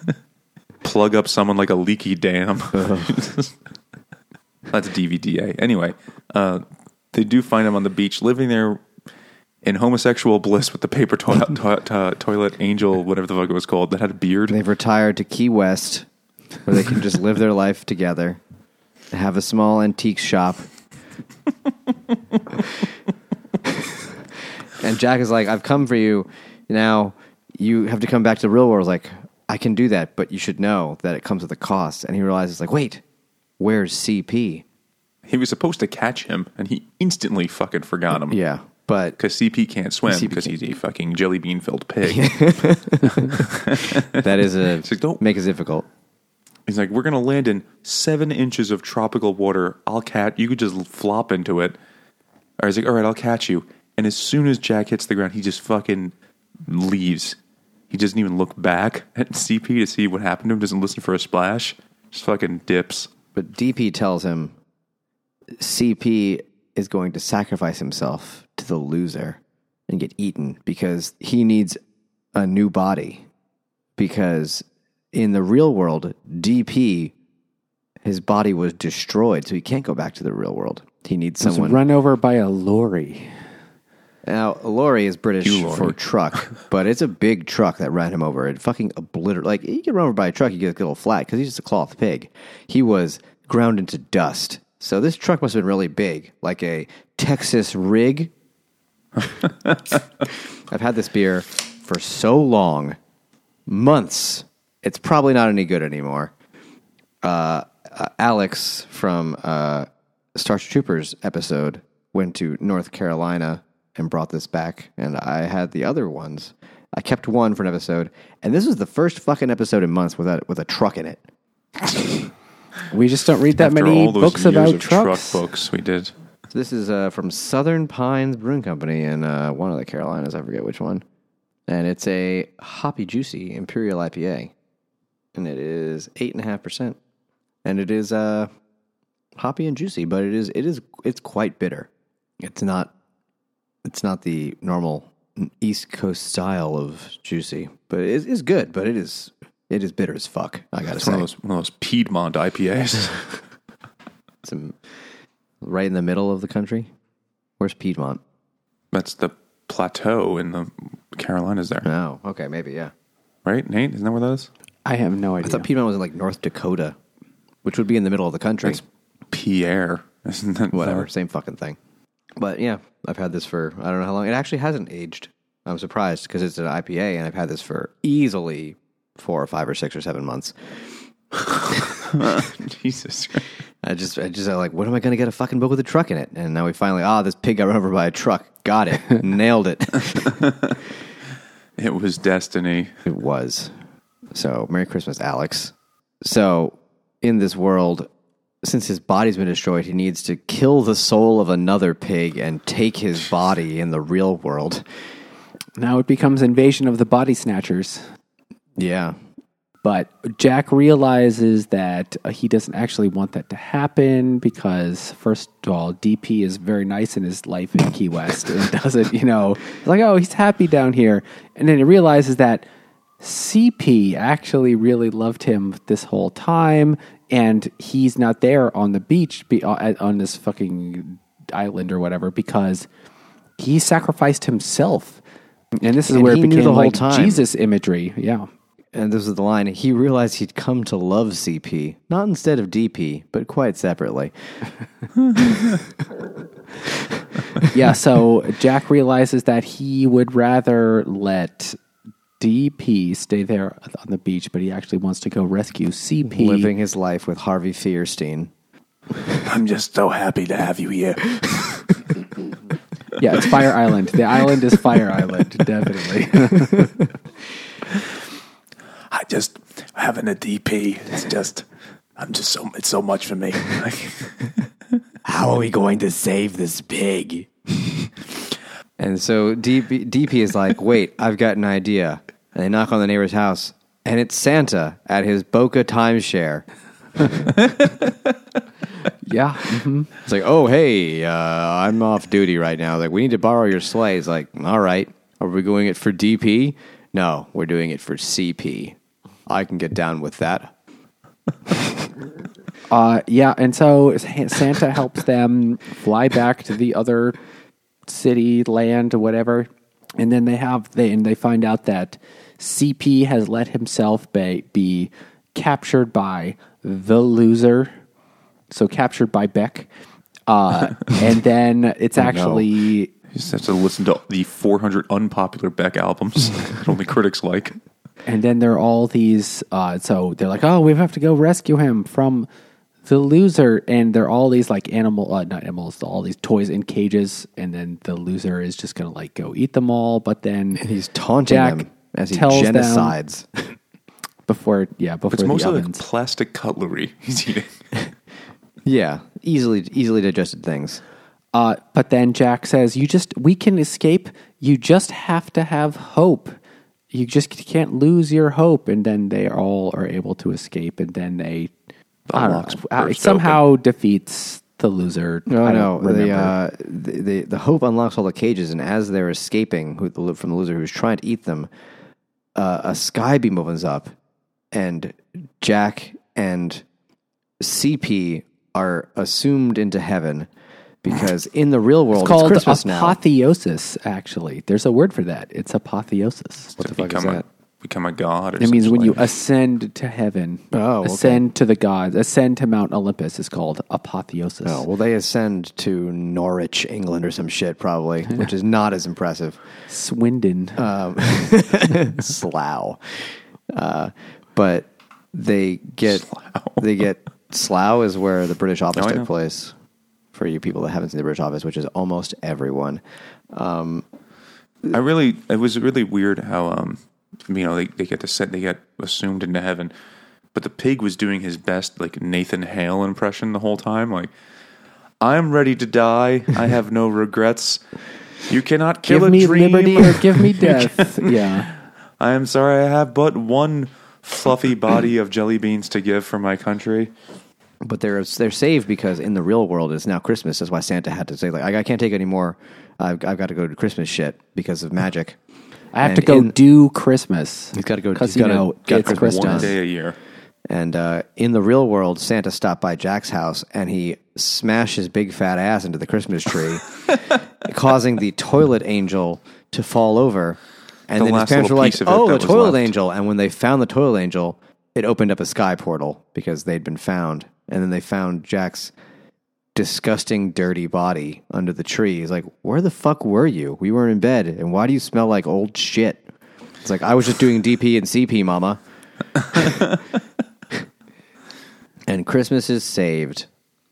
Plug up someone like a leaky dam. That's DVDA. Anyway, uh, they do find him on the beach, living there in homosexual bliss with the paper toilet, to- to- toilet angel, whatever the fuck it was called, that had a beard. They've retired to Key West, where they can just live their life together, have a small antique shop. and Jack is like, "I've come for you. Now you have to come back to the real world." Like, I can do that, but you should know that it comes with a cost. And he realizes, like, wait, where's CP? He was supposed to catch him, and he instantly fucking forgot him. Yeah, but Because CP can't swim because he's a fucking jelly bean filled pig. that is a like, don't- make it difficult. He's like, we're gonna land in seven inches of tropical water. I'll catch. You could just flop into it. Or he's like, all right, I'll catch you. And as soon as Jack hits the ground, he just fucking leaves. He doesn't even look back at CP to see what happened to him. Doesn't listen for a splash. Just fucking dips. But DP tells him CP is going to sacrifice himself to the loser and get eaten because he needs a new body. Because in the real world, DP, his body was destroyed, so he can't go back to the real world. He needs Was someone. run over by a lorry. Now, a lorry is British You lorry. for truck, but it's a big truck that ran him over. It fucking obliterated. Like, you get run over by a truck, you get a little flat because he's just a cloth pig. He was ground into dust. So this truck must have been really big, like a Texas rig. I've had this beer for so long, months. It's probably not any good anymore. Uh, uh, Alex from uh, Starship Troopers episode went to North Carolina and brought this back, and I had the other ones. I kept one for an episode, and this was the first fucking episode in months with a with a truck in it. We just don't read that After many all those books years about of trucks. truck books we did. So this is uh, from Southern Pines Brewing Company in uh, one of the Carolinas. I forget which one, and it's a hoppy, juicy Imperial IPA, and it is eight and a half percent, and it is uh, hoppy and juicy, but it is it is it's quite bitter. It's not it's not the normal East Coast style of juicy, but it is good. But it is it is bitter as fuck. I gotta It's say, one of those one of those Piedmont IPAs. Some- right in the middle of the country. Where's Piedmont? That's the plateau in the Carolinas there, Oh, okay, maybe yeah. right? Nate, isn't that where that is? I have no idea. I thought Piedmont was in like North Dakota, which would be in the middle of the country. That's Pierre, isn't that? Whatever, same fucking thing. But yeah, I've had this for I don't know how long. It actually hasn't aged. I'm surprised because it's an IPA, and I've had this for easily four or five or six or seven months. Jesus. Christ. I just, I just I'm like, what am I going to get a fucking book with a truck in it? And now we finally, ah, this pig got run over by a truck. Got it, nailed it. It was destiny. It was. So, Merry Christmas, Alex. So, in this world, since his body's been destroyed, he needs to kill the soul of another pig and take his body in the real world. now it becomes invasion of the body snatchers. Yeah. But Jack realizes that uh, he doesn't actually want that to happen because, first of all, DP is very nice in his life in Key West and doesn't, you know, like, oh, he's happy down here. And then he realizes that CP actually really loved him this whole time and he's not there on the beach be, uh, on this fucking island or whatever because he sacrificed himself. And this is And where it became the whole like time. Jesus imagery. Yeah. And this is the line he realized he'd come to love CP, not instead of DP, but quite separately. yeah, so Jack realizes that he would rather let DP stay there on the beach, but he actually wants to go rescue CP. Living his life with Harvey Fierstein. I'm just so happy to have you here. Yeah, it's Fire Island. The island is Fire Island, definitely. I just having a DP. It's just I'm just so it's so much for me. How are we going to save this pig? and so DP, DP is like, wait, I've got an idea. And they knock on the neighbor's house, and it's Santa at his Boca timeshare. Yeah. mhm. It's like, oh, hey, uh, I'm off duty right now. Like, we need to borrow your sleigh. It's like, all right. Are we doing it for DP? No, we're doing it for CP. I can get down with that. Uh, yeah, and so Santa helps them fly back to the other city, land, or whatever, and then they have they and they find out that CP has let himself be, be captured by the loser, so captured by Beck, uh, and then it's actually You just have to listen to the 400 unpopular Beck albums that only critics like. and then there are all these uh, so they're like oh we have to go rescue him from the loser. And there are all these like animal uh, not animals all these toys in cages. And then the loser is just gonna like go eat them all. But then He's taunting Jack them as he tells them- genocides. before yeah before It's the mostly like ovens plastic cutlery he's eating. yeah, easily easily digested things. uh, but then Jack says you just we can escape you just have to have hope you just can't lose your hope and then they all are able to escape and then they The I don't know, it burst somehow defeats the loser No, I no. don't remember. The, uh, the, the the hope unlocks all the cages, and as they're escaping who, from the loser who's trying to eat them, uh, a sky beam opens up, and Jack and CP are assumed into heaven because in the real world It's called Christmas now. apotheosis. Actually, there's a word for that. It's apotheosis. What to the fuck is become a that? Become a god. Or It means such when you ascend to heaven, Oh, okay. ascend to the gods, ascend to Mount Olympus is called apotheosis. Oh, well, they ascend to Norwich, England, or some shit, probably, which is not as impressive. Swindon. um, Slough. Uh, but they get they get Slough is where the British office Oh, took place. For you people that haven't seen the British office, which is almost everyone. I really, it was really weird how, um, you know, they, they get to set, they get assumed into heaven, but the pig was doing his best, like Nathan Hale impression the whole time. Like, I'm ready to die. I have no regrets. You cannot kill give a me dream. liberty or give me death. yeah. I am sorry. I have but one fluffy body of jelly beans to give for my country. But they're they're saved because in the real world it's now Christmas. That's why Santa had to say like I, I can't take any more. I've, I've got to go to Christmas shit because of magic. I have And to go in- do Christmas. He's gotta go- because he's you gotta know get it's Christmas Christmas. One day a year. And uh, in the real world, Santa stopped by Jack's house and he smashed his big fat ass into the Christmas tree, causing the toilet angel to fall over. And The then his parents were like, piece of it "Oh, the toilet left." angel!" And when they found the toilet angel, it opened up a sky portal because they'd been found. And then they found Jack's disgusting, dirty body under the tree. He's like, "Where the fuck were you? We were in bed, and why do you smell like old shit?" It's like I was just doing DP and CP, Mama. and Christmas is saved,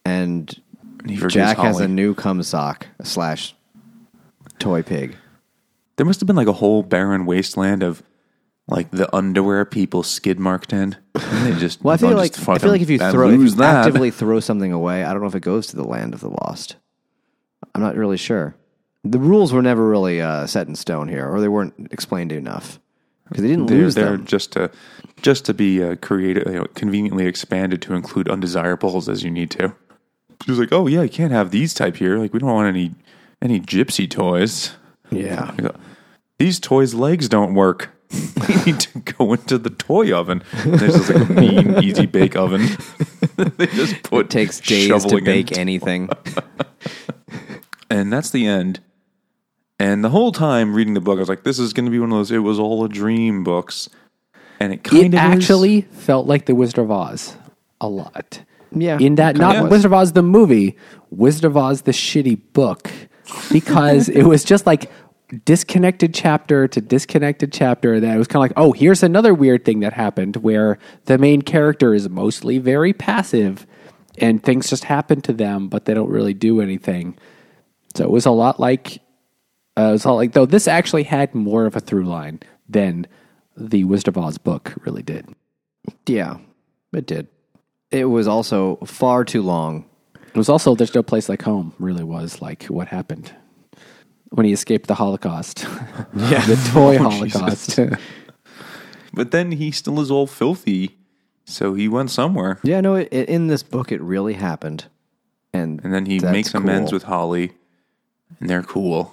and And he forgives Jack has Holly. a new cum sock slash toy pig. There must have been like a whole barren wasteland of like the underwear people skid marked in. And they just Well, I feel like I feel like if you throw if you that. actively throw something away, I don't know if it goes to the land of the lost. I'm not really sure. The rules were never really uh, set in stone here, or they weren't explained enough because they didn't they're lose there them. just to just to be uh, creative, you know, conveniently expanded to include undesirables as you need to. She was like, "Oh yeah, you can't have these type here. Like we don't want any any gypsy toys. Yeah, These toys' legs don't work. we need to go into the toy oven. And there's just like a mean, easy bake oven. they just put it takes days to bake anything. And that's the end. And the whole time reading the book, I was like, this is going to be one of those, it was all a dream books. And it kind It of is. actually felt like the Wizard of Oz a lot. Yeah, In that, kinda not was. Wizard of Oz the movie, Wizard of Oz the shitty book, because it was just like disconnected chapter to disconnected chapter. That it was kind of like, oh, here's another weird thing that happened where the main character is mostly very passive, and things just happen to them, but they don't really do anything. So it was a lot like, uh, it was all like though this actually had more of a through line than the Wizard of Oz book really did. Yeah, it did. It was also far too long. It was also There's No Place Like Home, really was like what happened when he escaped the Holocaust. Yeah. the toy Oh, Holocaust. But then he still is all filthy. So he went somewhere. Yeah, no, it, it, in this book, it really happened. and And then he makes amends with Holly, and they're cool.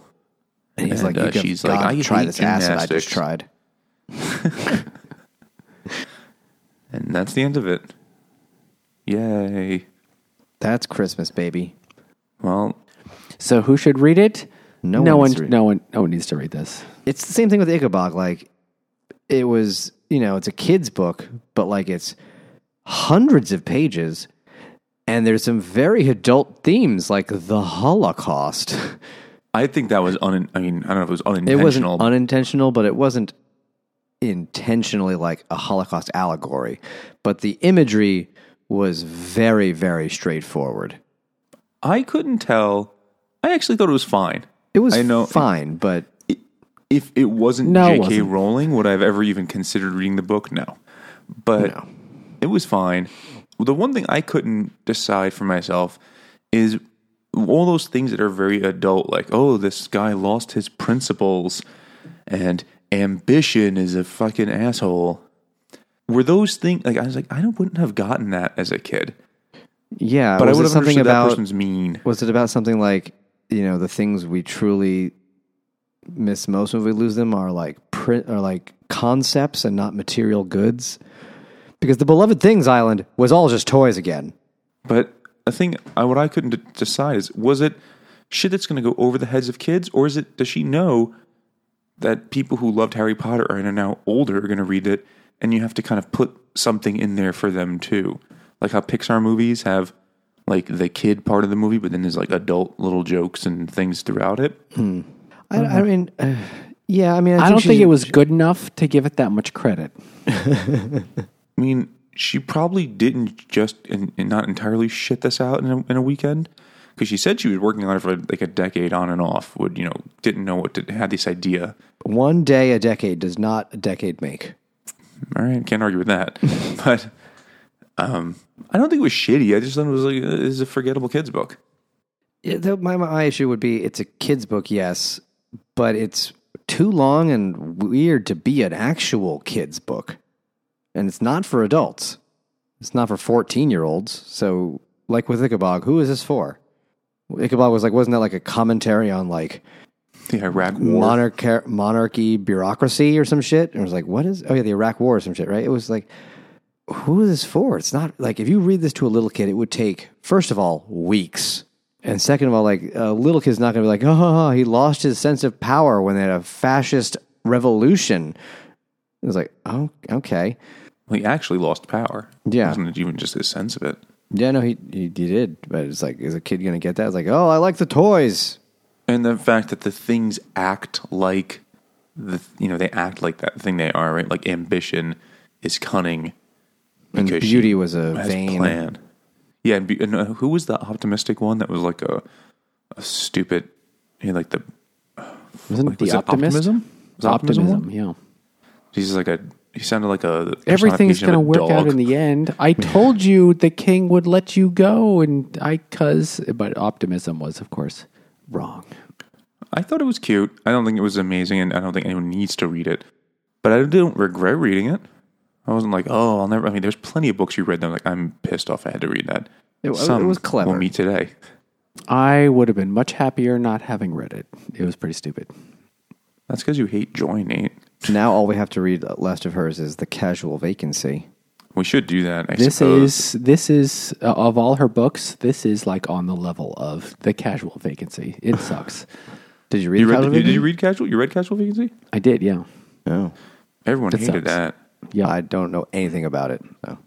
And he's and, like, uh, she's like, I try this acid I just tried. And that's the end of it. Yay. That's Christmas, baby. Well, So who should read it? No no one one. needs to read no one. No one needs to read this. It's the same thing with Ickabog. Like, it was, you know, it's a kid's book, but like it's hundreds of pages, and there's some very adult themes like the Holocaust. I think that was un. I mean, I don't know if it was unintentional. It wasn't unintentional, but it wasn't intentionally like a Holocaust allegory. But the imagery was very, very straightforward. I couldn't tell. I actually thought it was fine. It was I know- fine, but If it wasn't No, J.K. wasn't. Rowling, would I have ever even considered reading the book? No. But No. it was fine. The one thing I couldn't decide for myself is all those things that are very adult, like, oh, this guy lost his principles and ambition is a fucking asshole. Were those things like I was like, I wouldn't have gotten that as a kid. yeah. But I was would have something understood that about person's mean. Was it about something like you know the things we truly miss most when we lose them are like print are like concepts and not material goods? Because the beloved things island was all just toys again. But the thing, I, what I couldn't d- decide is, was it shit that's going to go over the heads of kids, or is it does she know that people who loved Harry Potter and are now older are going to read it, and you have to kind of put something in there for them too, like how Pixar movies have like the kid part of the movie, but then there's like adult little jokes and things throughout it. I, I mean, uh, yeah. I mean, I, I, don't think it was good enough to give it that much credit. I mean, she probably didn't just and, and not entirely shit this out in a, in a weekend because she said she was working on it for like a decade on and off. Would you know? Didn't know what to had this idea. one day a decade does not a decade make. All right, can't argue with that. but um, I don't think it was shitty. I just thought it was like uh, it's a forgettable kids book. Yeah, the, my my issue would be it's a kids book, yes, but it's too long and weird to be an actual kids book, and it's not for adults. It's not for fourteen year olds. So, like with Ickabog, who is this for? Ickabog was like, wasn't that like a commentary on like The Iraq War. monarch monarchy bureaucracy or some shit? And it was like, what is? Oh yeah, the Iraq War or some shit, right? It was like, who is this for? It's not like if you read this to a little kid, it would take first of all weeks, and second of all, like a little kid's not going to be like, oh, he lost his sense of power when they had a fascist revolution. It was like, oh, okay, Well, he actually lost power. Yeah. It wasn't even just his sense of it. yeah, no, he he, he did, but it's like, is a kid going to get that? It's like, oh, I like the toys. And the fact that the things act like the you know they act like that thing they are right like ambition is cunning And because beauty was a vain. plan. Yeah, and, be, and uh, who was the optimistic one that was like a a stupid like the Wasn't like, it the was it optimist? optimism? Was it optimism? One? yeah. He's like a he sounded like a Everything's going to work out in the end. I told you the king would let you go, and I, cuz, but optimism was, of course, wrong. I thought it was cute. I don't think it was amazing, and I don't think anyone needs to read it. But I don't regret reading it. I wasn't like, oh, I'll never. I mean, there's plenty of books you read that I'm like, I'm pissed off I had to read that. It- it was clever. We'll meet today. I would have been much happier not having read it. It was pretty stupid. That's because you hate Joy, Nate. Now all we have to read left of hers is the casual vacancy. We should do that. I This suppose. is this is uh, of all her books. This is like on the level of the casual vacancy. It sucks. Did you read? You read, Casual the, did you read Casual? You read Casual Vacancy? I did, yeah, Oh, Everyone That hated sucks. that. Yeah. I don't know anything about it. So.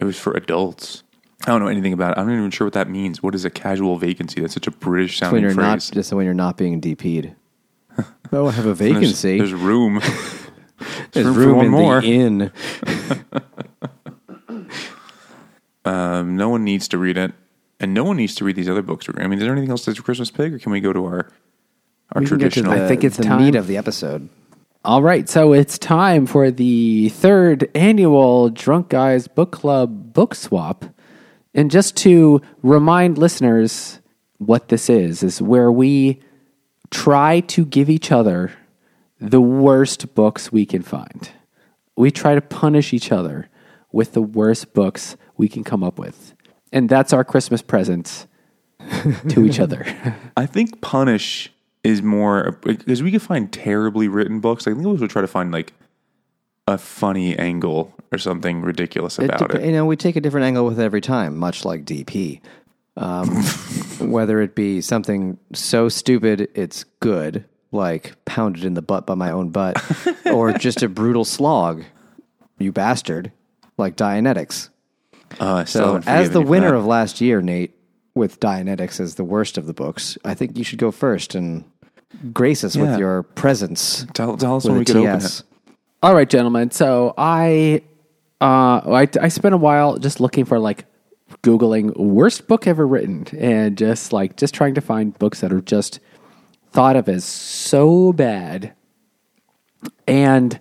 It was for adults. I don't know anything about it. I'm not even sure what that means. What is a casual vacancy? That's such a British when sounding you're not phrase. just when you're not being DP'd. oh, I have a vacancy. There's, room. There's room for one in more. the inn. Um, no one needs to read it, and no one needs to read these other books. I mean, is there anything else that's a Christmas pig, or can we go to our our We can to traditional? the, I think it's the time. meat of the episode. All right, so it's time for the third annual Drunk Guys Book Club book swap. And just to remind listeners what this is, is where we try to give each other the worst books we can find. We try to punish each other with the worst books we can come up with. And that's our Christmas present to each other. I think Punish is more because we could find terribly written books. I think we should try to find like a funny angle or something ridiculous about dep- it. You know, we take a different angle with it every time, much like DP. Um, whether it be something so stupid it's good, like pounded in the butt by my own butt, or just a brutal slog, you bastard, like Dianetics. Uh, So, as the winner of last year, Nate, with Dianetics as the worst of the books, I think you should go first and grace us Yeah. with your presence. tell, tell us when we could open it. All right, gentlemen. So I, uh, I, I spent a while just looking for like googling worst book ever written, and just like just trying to find books that are just thought of as so bad. And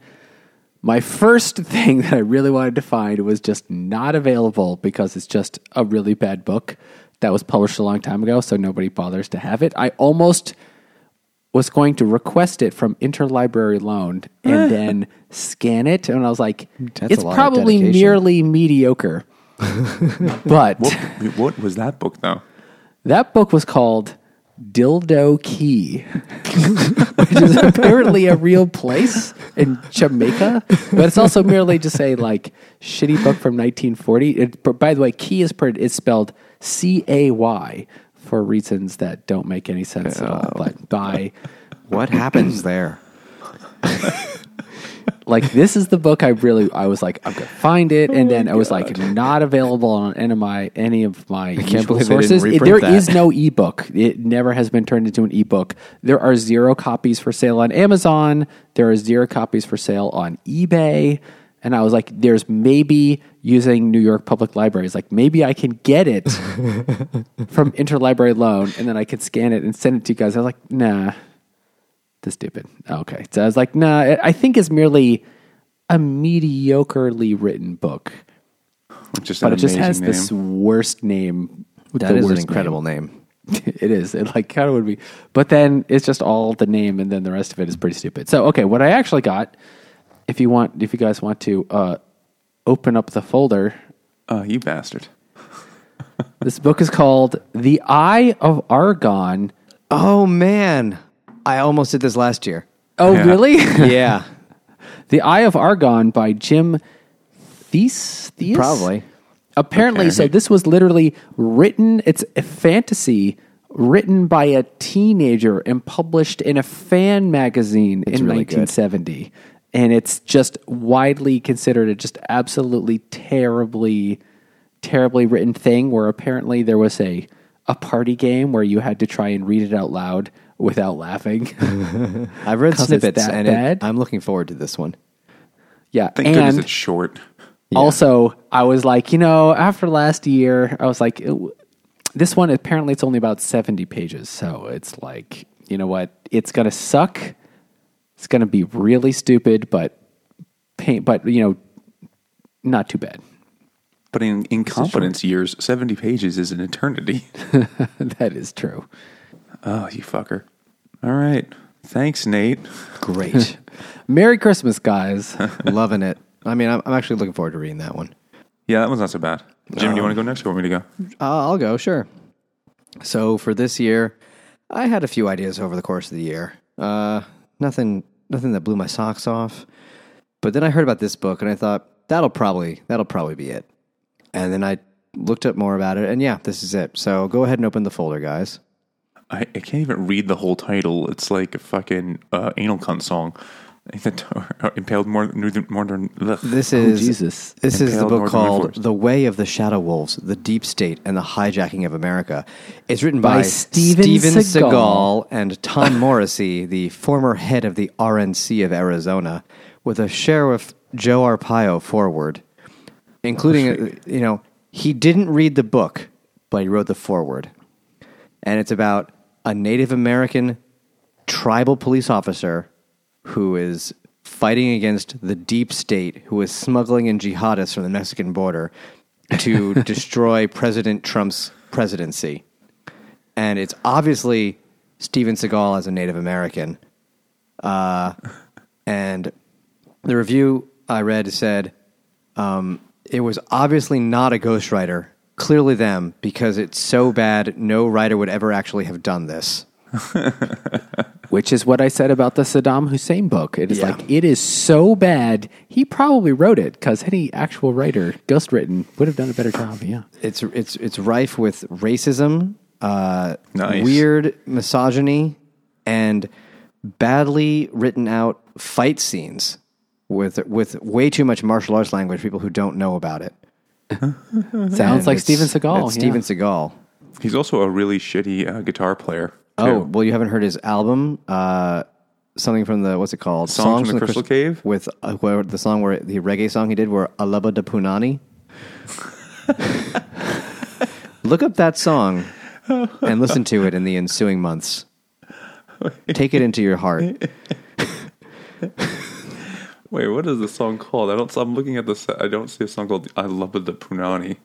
my first thing that I really wanted to find was just not available because it's just a really bad book that was published a long time ago, so nobody bothers to have it. I almost was going to request it from interlibrary loan and eh. then scan it and i was like That's it's a lot of probably dedication. merely mediocre but What, what was that book though? that book was called dildo key which is apparently a real place in jamaica but it's also merely just a like shitty book from 1940 it, by the way key is, per, is spelled c-a-y for reasons that don't make any sense at all oh. but by What happens there? like this is the book I really I was like I'm gonna find it, and oh then I was like not available on any of my any of my usual believe they didn't sources. It- there that. is no ebook. It never has been turned into an ebook. There are zero copies for sale on Amazon. There are zero copies for sale on eBay. And I was like, there's maybe using New York Public Libraries, like maybe I can get it from interlibrary loan and then I could scan it and send it to you guys. I was like, nah, that's stupid. Okay. So I was like, nah, I- I think it's merely a mediocrely written book, Just but it just has amazing this worst name. That the is an incredible name. name. it is. It like kind of would be, but then it's just all the name, and then the rest of it is pretty stupid. So okay, what I actually got, if you want, if you guys want to uh, open up the folder, Oh, you bastard! this book is called "The Eye of Argon." Oh man, I almost did this last year. Oh, Yeah. really? yeah, The Eye of Argon by Jim Theis. Theis? probably. Apparently, Okay. so this was literally written. It's a fantasy written by a teenager and published in a fan magazine in really good. 1970, and it's just widely considered a just absolutely terribly, terribly written thing. Where apparently there was a a party game where you had to try and read it out loud without laughing. I've read it's snippets, that and it. I'm looking forward to this one. yeah, Thank goodness and it's short. Also, I was like, you know, after last year, I was like, it, this one apparently it's only about 70 pages. So it's like, you know what? It's going to suck. It's going to be really stupid, but pain, but you know, not too bad. But in incompetence years, seventy pages is an eternity. that is true. oh, you fucker! All right, thanks, Nate. Great, Merry Christmas, guys. loving it. I mean, I'm, I'm actually looking forward to reading that one. Yeah, that one's not so bad. Jim, do you want to go next, or want me to go? Uh, I'll go, sure. So for this year, I had a few ideas over the course of the year. Uh, nothing, nothing that blew my socks off. But then I heard about this book, and I thought that'll probably that'll probably be it. And then I looked up more about it, and yeah, this is it. So go ahead and open the folder, guys. I, I can't even read the whole title. It's like a fucking uh, anal cunt song. Impaled more, more than. This is Jesus. This is the book called "The Way of the Shadow Wolves: The Deep State and the Hijacking of America." It's written by, By Steven Seagal. Seagal and Tom Morrissey, the former head of the RNC of Arizona, with a Sheriff Joe Arpaio forward, including uh, you know he didn't read the book, but he wrote the foreword, and it's about a Native American tribal police officer who is fighting against the deep state who is smuggling in jihadists from the Mexican border to destroy President Trump's presidency. And it's obviously Steven Seagal as a Native American. Uh, and the review I read said um, it was obviously not a ghostwriter clearly them because it's so bad. No writer would ever actually have done this. Which is what I said about the Saddam Hussein book. It is Yeah. like it is so bad. He probably wrote it because any actual writer, ghost written, would have done a better job. Yeah. It's it's it's rife with racism, uh, Nice. weird misogyny, and badly written out fight scenes with with way too much martial arts language. People who don't know about it. Sounds And like it's- Steven Seagal. It's yeah. Steven Seagal. He's also a really shitty uh, guitar player. Oh well, you haven't heard his album. Uh, something from the what's it called? Songs from the Crystal Cave? with uh, where the song where the reggae song he did where Alaba de Punani. Look up that song and listen to it in the ensuing months. Take it into your heart. Wait, what is the song called? I don't. I'm looking at this. I don't see a song called "I Love the Punani,"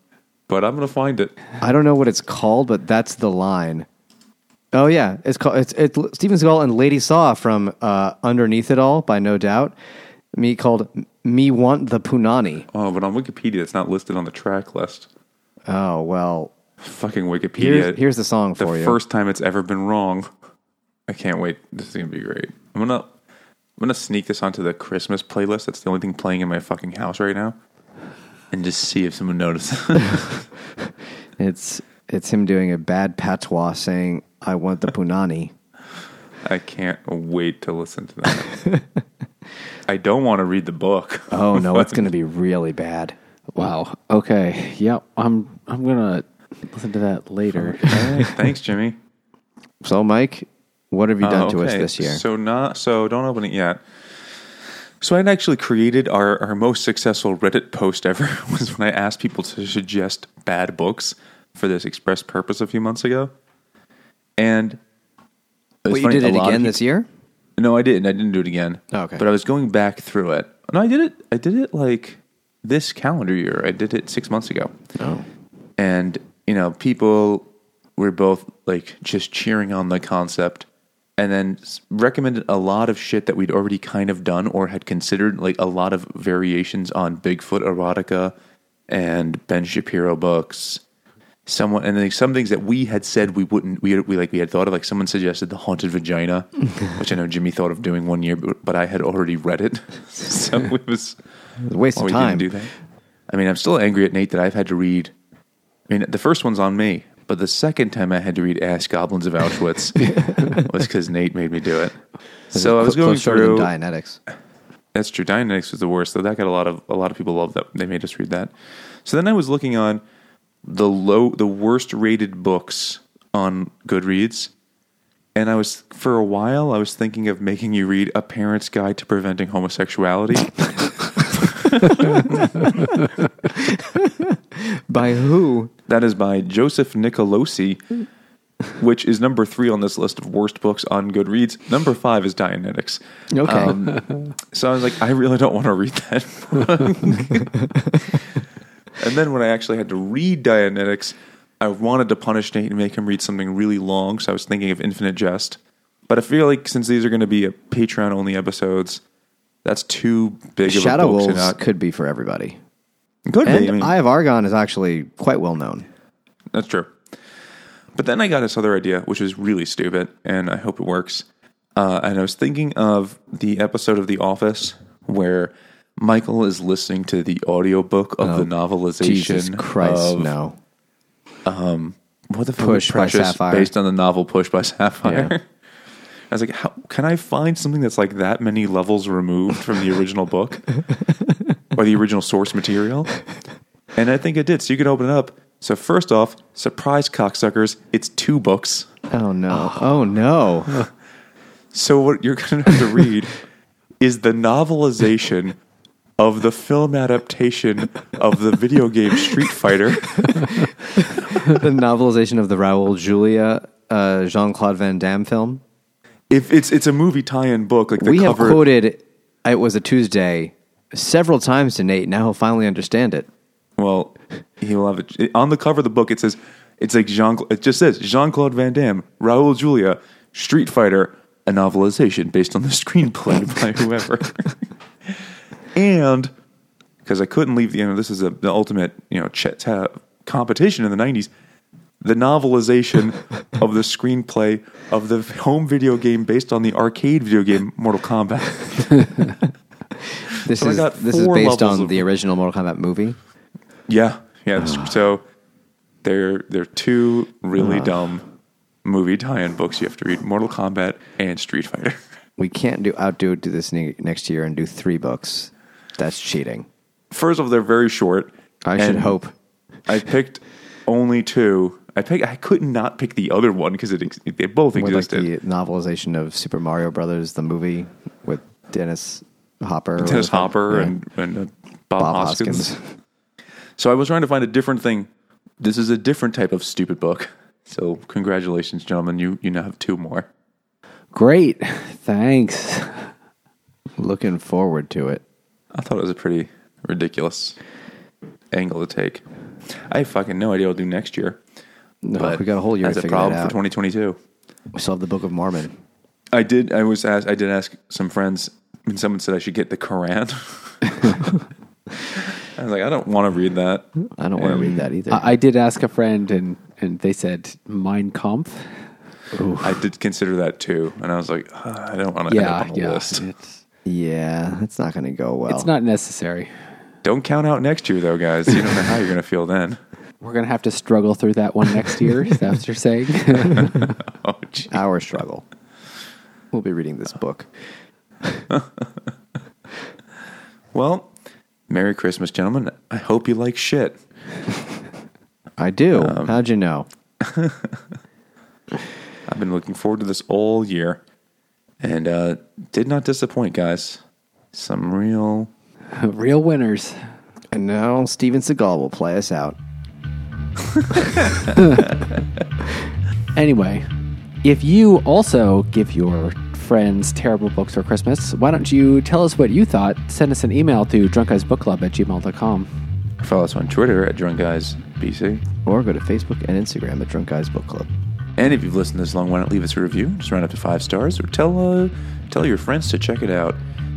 but I'm gonna find it. I don't know what it's called, but that's the line. Oh yeah, it's called it's it's Steven Seagal and Lady Saw from uh, Underneath It All by No Doubt. Me called Me Want the Punani. Oh, but on Wikipedia, it's not listed on the track list. Oh well, Fucking Wikipedia. here's here's the song the you. first time it's ever been wrong. I can't wait. This is gonna be great. I'm gonna I'm gonna sneak this onto the Christmas playlist. That's the only thing playing in my fucking house right now, and just see if someone notices. It's it's him doing a bad patois saying I want the punani. I can't wait to listen to that. I don't want to read the book. Oh no, it's going to be really bad. Wow. Okay. Yep. I'm. I'm gonna listen to that later. Thanks, Jimmy. So Mike, what have you done Oh, to us this year? So not so don't open it yet. So I'd actually created our, our most successful Reddit post ever was when I asked people to suggest bad books for this express purpose a few months ago. And it was Wait, you funny, did it again peop- this year? No, I didn't. I didn't do it again. Oh, okay. But I was going back through it. No, I did it. I did it like this calendar year. I did it six months ago Oh. and you know people were both like just cheering on the concept and then recommended a lot of shit that we'd already kind of done or had considered like a lot of variations on bigfoot erotica and ben shapiro books someone and then some things that we had said we wouldn't we, we like we had thought of like someone suggested the haunted vagina which i know jimmy thought of doing one year but, but i had already read it so it was It was a waste of time. do that. I mean, I'm still angry at Nate that I've had to read. I mean, the first one's on me, but the second time I had to read Ass Goblins of Auschwitz was because Nate made me do it. So I was going close shorter than through. Dianetics. That's true. Dianetics was the worst, though. That got a lot of a lot of people love that. They made us read that. So then I was looking on the low, the worst rated books on Goodreads, and I was for a while I was thinking of making you read A Parent's Guide to Preventing Homosexuality. By who? That is by Joseph Nicolosi, which is number three on this list of worst books on Goodreads. Number five is Dianetics. Okay. Um, so I was like, I really don't want to read that book. And then when I actually had to read Dianetics, I wanted to punish Nate and make him read something really long. So I was thinking of Infinite Jest. But I feel like since these are going to be a Patreon only episodes, that's too big of Shadow a book to Wolves not. could be for everybody. Could be. I mean- Eye of Argon is actually quite well known. That's true. But then I got this other idea, which is really stupid, and I hope it works. Uh, and I was thinking of the episode of The Office where Michael is listening to the audiobook of the oh, novelization Jesus Christ, of no. Um, what the fuck Push by Precious, Sapphire. based on the novel Push by Sapphire. Yeah. I was like, how can I find something that's like that many levels removed from the original book or the original source material? And I think it did. So you can open it up. So first off, surprise cocksuckers, it's two books. Oh no. Oh, oh no. So what you're going to have to read is the novelization of the film adaptation of the video game Street Fighter. the novelization of the Raul Julia uh, Jean Claude Van Damme film. If it's it's a movie tie-in book, like the we have quoted it was a Tuesday several times to Nate. Now he'll finally understand it. Well, he will have it it- on the cover of the book. It says it's like Jean. It just says Jean Claude Van Damme, Raul Julia, Street Fighter, a novelization based on the screenplay by whoever. and because I couldn't leave the you know this is a, the ultimate you know ch- ta- competition in the 90s. The novelization of the screenplay of the home video game based on the arcade video game Mortal Kombat. This So is this is based on of- the original Mortal Kombat movie. Yeah, yeah. Ah. so they're they're two really ah. dumb movie tie-in books you have to read: Mortal Kombat and Street Fighter. We can't do outdo do this ne- next year and do three books. That's cheating. First of all, they're very short. I should hope. I picked only two. I picked. I could not pick the other one because it ex- they both With like existed. the novelization of Super Mario Brothers, the movie with Dennis Hopper, or Dennis whatever. Hopper Yeah. and, and uh, Bob, Bob Hoskins. Hoskins. So I was trying to find a different thing. This is a different type of stupid book. So congratulations, gentlemen. You you now have two more. Great. Thanks. Looking forward to it. I thought it was a pretty ridiculous angle to take. I have fucking no idea what I'll do next year. No, we got a whole year That's to a figure problem that for 2022. We still have the Book of Mormon. I did. I was asked. I did ask some friends, and someone said I should get the Quran. I was like, I don't want to read that. I don't want to read that either. I, I did ask a friend, and, and they said Mein Kampf. I did consider that too, and I was like, "Ah, I don't want to end Yeah, up on the yeah. list. It's, yeah, it's not going to go well. it's not necessary. Don't count out next year, though, guys. You don't know how you're going to feel then. We're going to have to struggle through that one next year. Is that what you're saying? Oh, gee. our struggle. We'll be reading this book. Well, Merry Christmas, gentlemen. I hope you like shit. I do. Um, How'd you know? I've been looking forward to this all year, and uh, did not disappoint, guys. Some real Real winners. And now Steven Seagal will play us out. Anyway, if you also give your friends terrible books for Christmas, why don't you tell us what you thought? Send us an email to drunkguysbookclub at gmail.com. follow us on Twitter at Drunk Guys BC. Or go to Facebook and Instagram at Drunk Guys Book Club. And if you've listened this long, why not leave us a review? Just round up to five stars, or tell uh, tell your friends to check it out.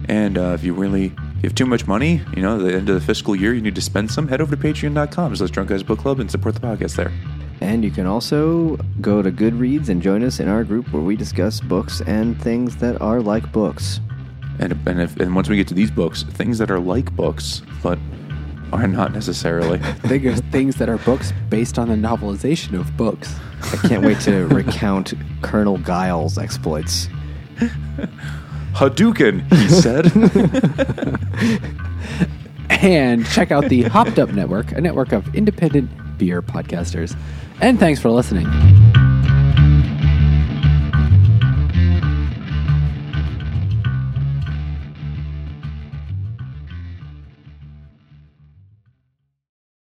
And uh, if you really if you have too much money, you know, at the end of the fiscal year, you need to spend some. Head over to Patreon.com slash Drunk Guys Book Club and support the podcast there. And you can also go to Goodreads and join us in our group where we discuss books and things that are like books. And and if and once we get to these books, things that are like books but are not necessarily. Think of things that are books based on the novelization of books. I can't wait to recount Colonel Guile's exploits. Hadouken, he said. And check out the Hopped Up Network, a network of independent beer podcasters. And thanks for listening.